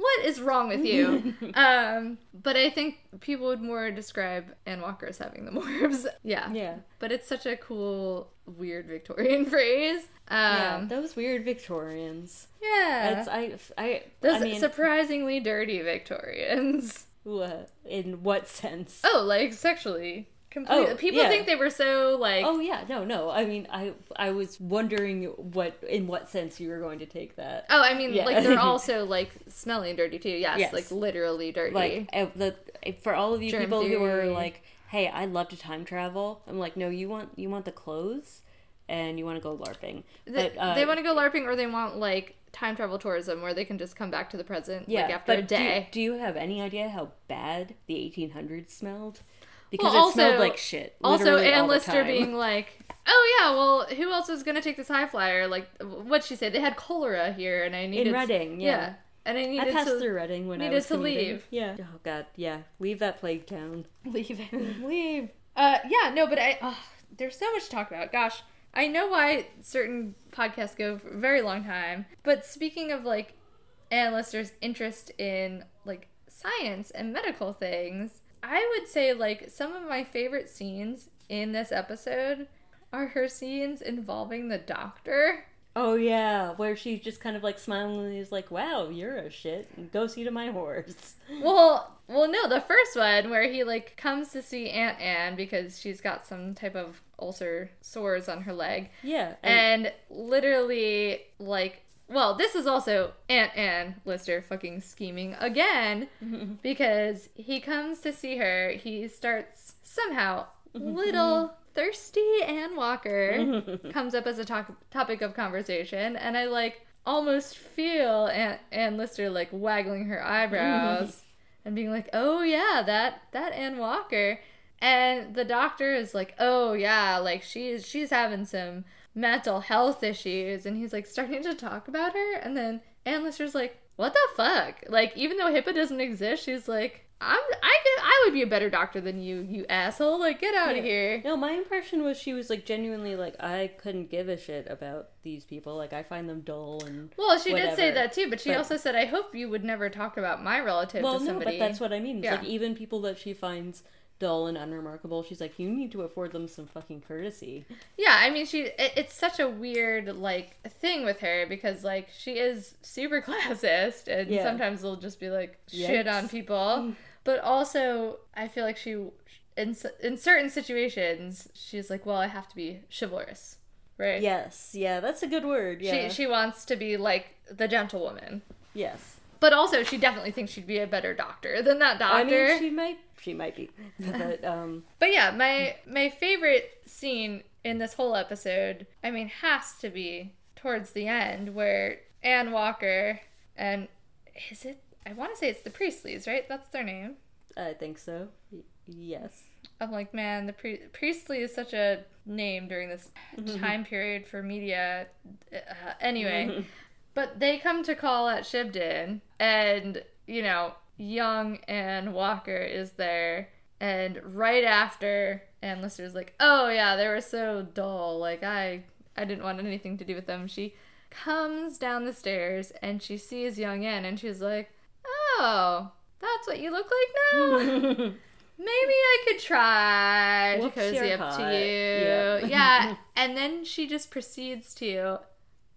What is wrong with you? [laughs] um, but I think people would more describe Anne Walker as having the [laughs] morbs. Yeah. Yeah. But it's such a cool, weird Victorian [laughs] phrase. Um, yeah, those weird Victorians. yeah. It's I I Those I mean surprisingly dirty Victorians. what, in what sense? Oh, like sexually. Completely. Oh, People yeah. think they were so like. Oh yeah, no, no. I mean, I I was wondering what in what sense you were going to take that. Oh, I mean, Yeah. like they're also [laughs] like smelly and dirty too. Yes, Yes. like literally dirty. Like uh, the for all of you Germ people who are like, "Hey, I love to time travel." I'm like, "No, you want you want the clothes, and you want to go larping." They, but uh, they want to go LARPing or they want like time travel tourism where they can just come back to the present yeah, like after a but do day. Do you, have any idea how bad the 1800s smelled? Because Well, it smelled also- like shit. also, Ann Lister being like, "Oh yeah, well, who else was gonna take this high flyer? Like, what'd she say? They had cholera here, and I needed in Reading, yeah. and I I needed passed to through Reading when I needed was to commuting. leave. Yeah. Oh god, yeah. Leave that plague town. [laughs] leave it, [laughs] leave." Uh, yeah, no, but I oh, there's so much to talk about. Gosh, I know why certain podcasts go for a very long time. But speaking of like Ann Lister's interest in like science and medical things, I would say like some of my favorite scenes in this episode are her scenes involving the doctor. Oh yeah, where she just kind of like smilingly is like, "Wow, you're a shit. Go see to my horse." [laughs] Well, well, no, the first one where he like comes to see Aunt Anne because she's got some type of ulcer sores on her leg, Yeah, and literally like. Well, this is also Aunt Anne Lister fucking scheming again [laughs] because he comes to see her. He starts somehow [laughs] little thirsty Anne Walker [laughs] comes up as a to- topic of conversation, and I like almost feel Aunt Anne Lister like waggling her eyebrows and being like, "Oh yeah, that that Anne Walker," and the doctor is like, "Oh yeah, like she's she's having some mental health issues," and he's like starting to talk about her, and then Anne Lister's like, "What the fuck?" Like even though HIPAA doesn't exist, she's like. I'm, I could, I would be a better doctor than you, you asshole. Like, get out Yeah. of here. No, my impression was she was like genuinely like I couldn't give a shit about these people. Like I find them dull and Well, she did say that too, but she But- also said, "I hope you would never talk about my relative well, to no, somebody." but that's what I mean. It's Yeah. Like even people that she finds dull and unremarkable, she's like, you need to afford them some fucking courtesy. Yeah, I mean, she it, it's such a weird like thing with her because like she is super [laughs] classist, and Yeah. sometimes they'll just be like shit Yikes. on people. [laughs] But also, I feel like she in in certain situations she's like, well, I have to be chivalrous, right? Yes, yeah, that's a good word. Yeah, She she wants to be like the gentlewoman, yes. But also she definitely thinks she'd be a better doctor than that doctor. I mean, she might, she might be, but um, [laughs] But yeah, my my favorite scene in this whole episode, I mean, has to be towards the end where Anne Walker and is it? I want to say it's the Priestleys, right? That's their name. I think so. Y- yes. I'm like, man, the Pri- Priestley is such a name during this time period for media. Uh, anyway, [laughs] but they come to call at Shibden, and you know, young Anne Walker is there, and right after Anne Lister's like, oh yeah, they were so dull. Like I, I didn't want anything to do with them. She comes down the stairs and she sees young Anne, and she's like, oh, that's what you look like now. [laughs] Maybe I could try to cozy up to you. Yeah. Yeah. [laughs] And then she just proceeds to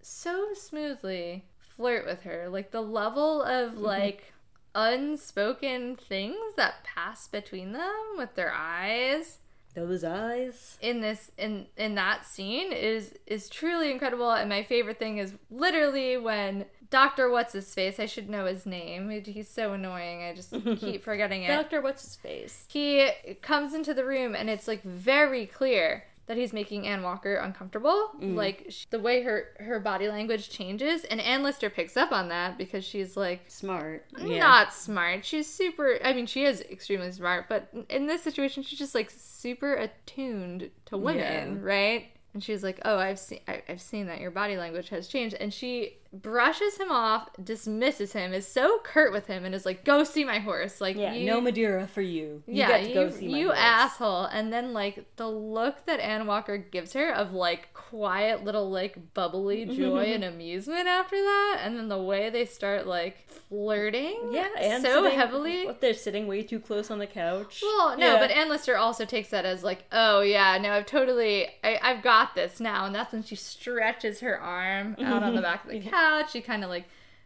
so smoothly flirt with her. Like the level of mm-hmm. like unspoken things that pass between them with their eyes Those eyes. in this in in that scene is is truly incredible and my favorite thing is literally when Dr. What's his face, I should know his name. He's so annoying. I just [laughs] keep forgetting it Doctor, what's his face? he comes into the room and it's like very clear that he's making Ann Walker uncomfortable. Mm. Like sh- the way her her body language changes, and Ann Lister picks up on that because she's like Smart. not smart. She's super. I mean, she is extremely smart, but in this situation, she's just like super attuned to women, Yeah. right? And she's like, "Oh, I've seen, I, I've seen that your body language has changed," and she brushes him off, dismisses him, is so curt with him, and is like, "Go see my horse." Like, Yeah, you, no Madeira for you. You yeah, you, see my you asshole. And then like the look that Anne Walker gives her of like quiet little like bubbly [laughs] joy and amusement after that, and then the way they start like flirting, Yeah, and so sitting- heavily. what, They're sitting way too close on the couch. Well, no, Yeah. but Ann Lister also takes that as like, oh yeah, no, I've totally, I, I've got this now, and that's when she stretches her arm out on the [laughs] back of the couch. She kind of like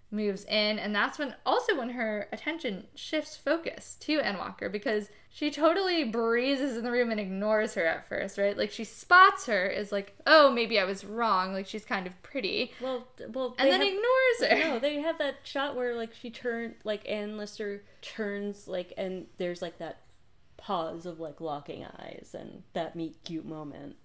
moves in, and that's when also when her attention shifts focus to Ann Walker because she totally breezes in the room and ignores her at first, right? Like she spots her is like, oh, maybe I was wrong. Like she's kind of pretty, well, well, and then have- ignores her. No, they have that shot where like she turned, like Ann Lister turns, like, and there's like that pause of like locking eyes and that meet cute moment.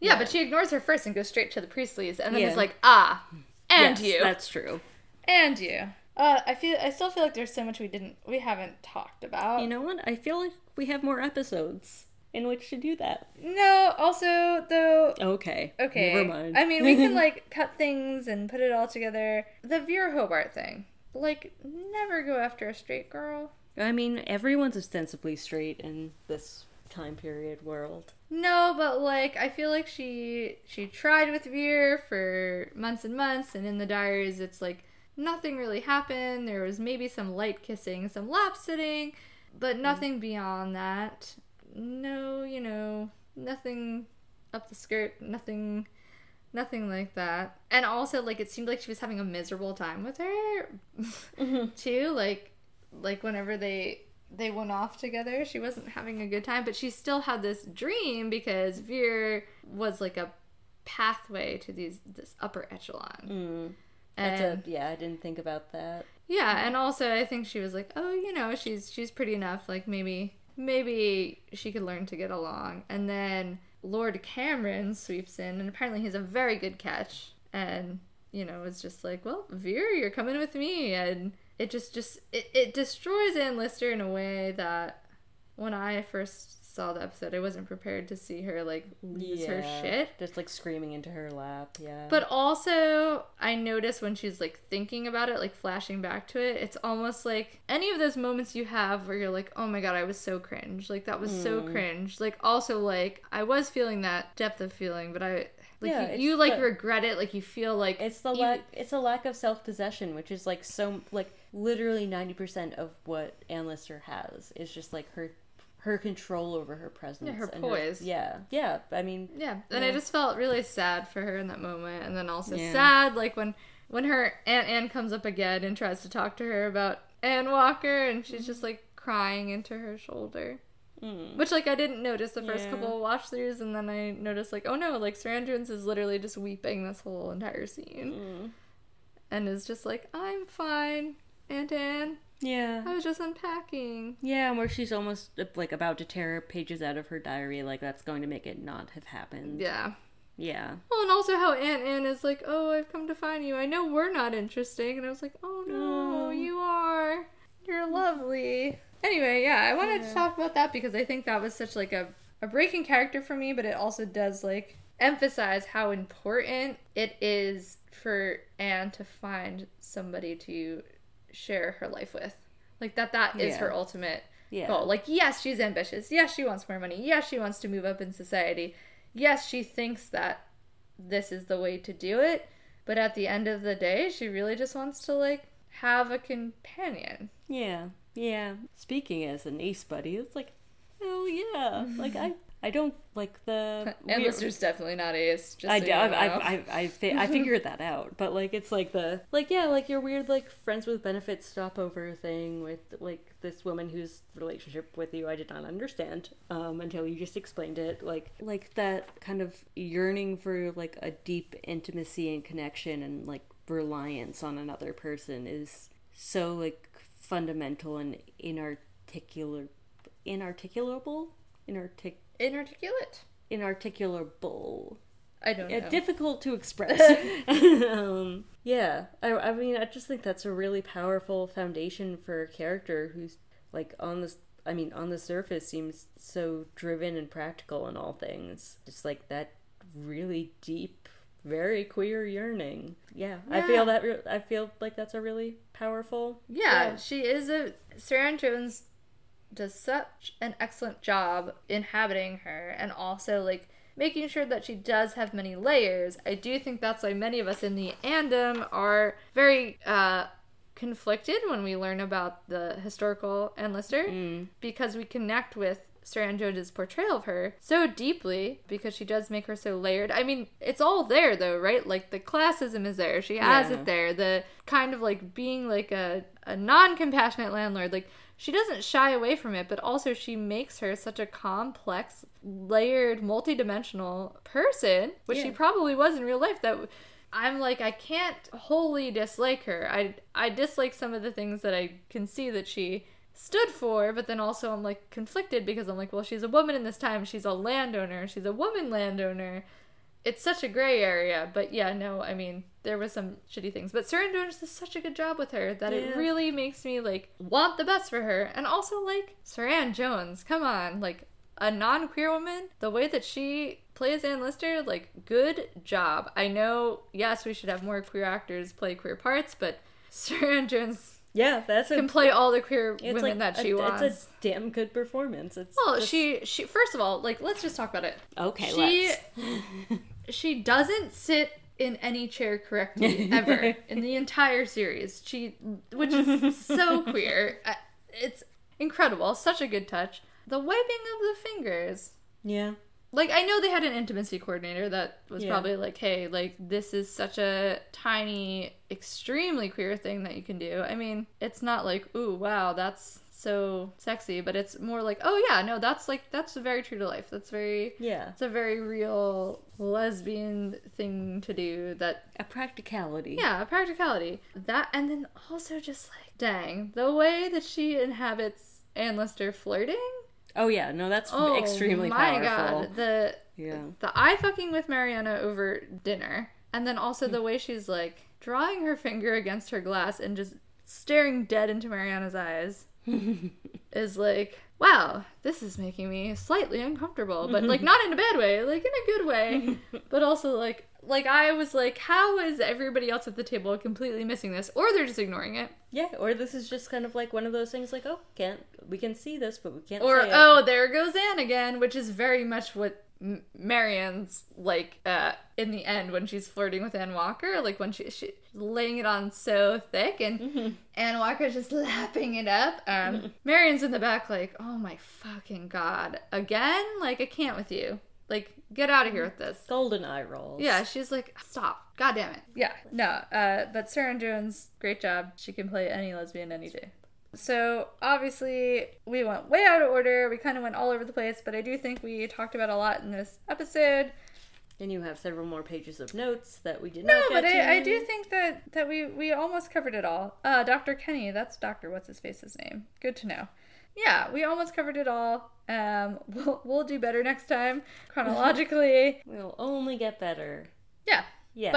Yeah, Yeah. but she ignores her first and goes straight to the Priestleys, and then Yeah. is like, ah, and Yes, you. That's true. And you. Uh, I feel I still feel like there's so much we didn't we haven't talked about. You know what? I feel like we have more episodes in which to do that. no, also though Okay. okay. Never mind. I mean we can [laughs] like cut things and put it all together. The Vere Hobart thing. Like never go after a straight girl. I mean, everyone's ostensibly straight in this time period world. No, but like I feel like she she tried with Vere for months and months and in the diaries it's like nothing really happened. There was maybe some light kissing, some lap sitting, but hmm. nothing beyond that. No, you know, nothing up the skirt, nothing nothing like that. And also like it seemed like she was having a miserable time with her mm-hmm. [laughs] too, like like whenever they they went off together, she wasn't having a good time, but she still had this dream because Vere was like a pathway to these this upper echelon. Mm. That's And a yeah. I didn't think about that. yeah, and also I think she was like, "Oh, you know, she's she's pretty enough. Like maybe maybe she could learn to get along." And then Lord Cameron sweeps in, and apparently he's a very good catch. And you know, it's just like, "Well, Vere, you're coming with me," and it just just it, it destroys Ann Lister in a way that when I first saw the episode, I wasn't prepared to see her like lose her shit. Just like screaming into her lap. Yeah. But also, I notice when she's like thinking about it, like flashing back to it, it's almost like any of those moments you have where you're like, oh my god, I was so cringe. Like, that was so Mm. cringe. Like, also, like, I was feeling that depth of feeling, but I, like, Yeah, you, you like the- regret it. Like, you feel like It's the you- lack. It's a lack of self possession, which is like so like literally ninety percent of what Ann Lister has is just like her her control over her presence, her and poise. yeah, yeah. I mean, Yeah, and I just felt really sad for her in that moment, and then also Yeah. sad like when when her aunt Anne comes up again and tries to talk to her about Anne Walker, and she's just like crying into her shoulder. mm, Which like I didn't notice the first Yeah. couple of watch throughs, and then I noticed like, oh no, like Suranne Jones is literally just weeping this whole entire scene, mm. and is just like, I'm fine, Aunt Anne. yeah, I was just unpacking. yeah. And where she's almost uh, like about to tear pages out of her diary, like that's going to make it not have happened. Yeah. yeah. Well, and also how Aunt Anne is like, oh, I've come to find you. I know we're not interesting, and I was like, oh no, No. you are. You're lovely. Anyway, yeah, I wanted to talk about that because I think that was such like a a breaking character for me, but it also does like emphasize how important it is for Anne to find somebody to share her life with. Like that that is Yeah. her ultimate Yeah. goal. Like yes, she's ambitious. Yes, she wants more money. Yes, she wants to move up in society. Yes, she thinks that this is the way to do it, but at the end of the day, she really just wants to like have a companion. Yeah, yeah. Speaking as an ace buddy, it's like, oh yeah. like mm-hmm. I, I don't like the. Weird- definitely not ace. Just I, so do- you I, know. I, I, I, fi- I [laughs] figured that out, but like it's like the like yeah, like your weird like friends with benefits stopover thing with like this woman whose relationship with you I did not understand um, until you just explained it. Like like that kind of yearning for like a deep intimacy and connection and like reliance on another person is so like fundamental and inarticulate, inarticulable, inartic, inarticulate. inarticulable. I don't know. Difficult to express. [laughs] um, yeah, I, I mean, I just think that's a really powerful foundation for a character who's like on this. I mean, on the surface, seems so driven and practical in all things. Just like that really deep very queer yearning. Yeah, I feel that. Re- I feel like that's a really powerful. Yeah, Yeah. she is a Suranne Jones does such an excellent job inhabiting her and also like making sure that she does have many layers. I do think that's why many of us in the andom are very uh conflicted when we learn about the historical Ann Lister Mm. because we connect with Suranne Jones' portrayal of her so deeply because she does make her so layered. I mean, it's all there though, right? Like the classism is there. She has Yeah. it there. The kind of like being like a, a non compassionate landlord. Like she doesn't shy away from it, but also she makes her such a complex, layered, multidimensional person, which she probably was in real life. That I'm like, I can't wholly dislike her. I I dislike some of the things that I can see that she stood for, but then also I'm like conflicted because I'm like, well, she's a woman in this time. She's a landowner. She's a woman landowner. It's such a gray area, but yeah, no, I mean, there was some shitty things, but Suranne Jones does such a good job with her that it really makes me like want the best for her, and also like Suranne Jones. Come on, like a non-queer woman, the way that she plays Ann Lister, like good job. I know, yes, we should have more queer actors play queer parts, but [laughs] Suranne Jones Yeah, that's a. can play all the queer women like that a- she wants. It's a damn good performance. It's well, just- she she first of all, like let's just talk about it. Okay, she let's. [laughs] she doesn't sit in any chair correctly ever [laughs] in the entire series. She which is so [laughs] queer. It's incredible. Such a good touch. The wiping of the fingers. yeah. Like I know they had an intimacy coordinator that was Yeah. probably like, "Hey, like this is such a tiny, extremely queer thing that you can do." I mean, it's not like, "Ooh, wow, that's so sexy," but it's more like, "Oh yeah, no, that's like that's very true to life. That's very Yeah. it's a very real lesbian thing to do that A practicality. yeah, a practicality. That and then also just like dang, the way that she inhabits Ann Lister flirting. Oh yeah. No, that's oh extremely powerful Oh extremely my powerful. god. The Yeah. the eye fucking with Mariana over dinner. And then also the way she's like drawing her finger against her glass and just staring dead into Mariana's eyes is like, wow, this is making me slightly uncomfortable. But like mm-hmm. not in a bad way, like in a good way. [laughs] but also like like I was like, how is everybody else at the table completely missing this? Or they're just ignoring it. Yeah, or this is just kind of like one of those things like, oh, can't we can see this, but we can't Or oh, there goes Anne again, which is very much what M- Marianne's like uh, in the end when she's flirting with Ann Walker, like when she she's laying it on so thick, and Mm-hmm. Ann Walker's just lapping it up. Um, Marianne's in the back, like, oh my fucking god, again? Like I can't with you. Like get out of here with this. golden eye rolls. Yeah, she's like, stop. God damn it. Yeah, no. Uh, but Suranne Jones, great job. She can play any lesbian any day. So obviously we went way out of order. We kind of went all over the place, but I do think we talked about a lot in this episode. And you have several more pages of notes that we did No, not get but. I, I do think that that we we almost covered it all. Uh, Dr. Kenny, that's Doctor what's his face's name. Good to know. Yeah, we almost covered it all. Um, [laughs] we'll we'll do better next time chronologically. [laughs] [laughs] We'll only get better. yeah, Yes.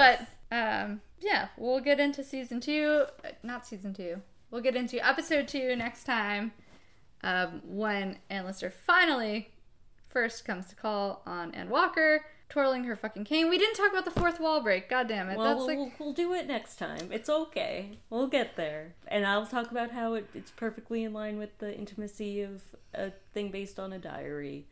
But um, yeah, we'll get into season two. uh, Not season two. We'll get into episode two next time. Um, when Ann Lister finally first comes to call on Ann Walker, twirling her fucking cane. We didn't talk about the fourth wall break. God damn it. well, That's we'll, like we'll, we'll do it next time. It's okay. We'll get there. And I'll talk about how it, it's perfectly in line with the intimacy of a thing based on a diary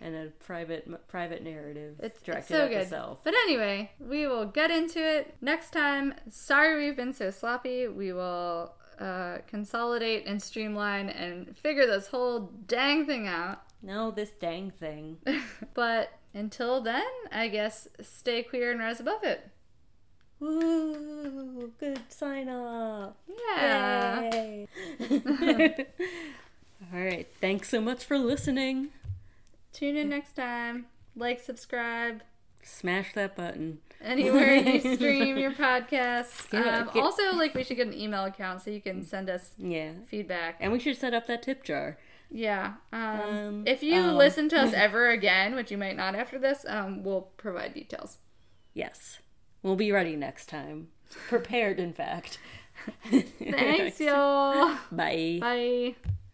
and a private private narrative It's, it's directed so at good. the self. But anyway, we will get into it next time. Sorry we've been so sloppy. We will uh, consolidate and streamline and figure this whole dang thing out. [laughs] No, this dang thing. but until then, I guess stay queer and rise above it. Woo! Good sign off. Yeah. Yay. [laughs] All right. Thanks so much for listening. Tune in next time. Like, subscribe. Smash that button. Anywhere you [laughs] stream your podcast. Get Um, get- also, like, we should get an email account so you can send us Yeah. feedback. And we should set up that tip jar. Yeah. Um, Um, if you um. listen to us [laughs] ever again, which you might not after this, um, we'll provide details. Yes. We'll be ready next time. Prepared, in fact. [laughs] Thanks, y'all. Bye. Bye.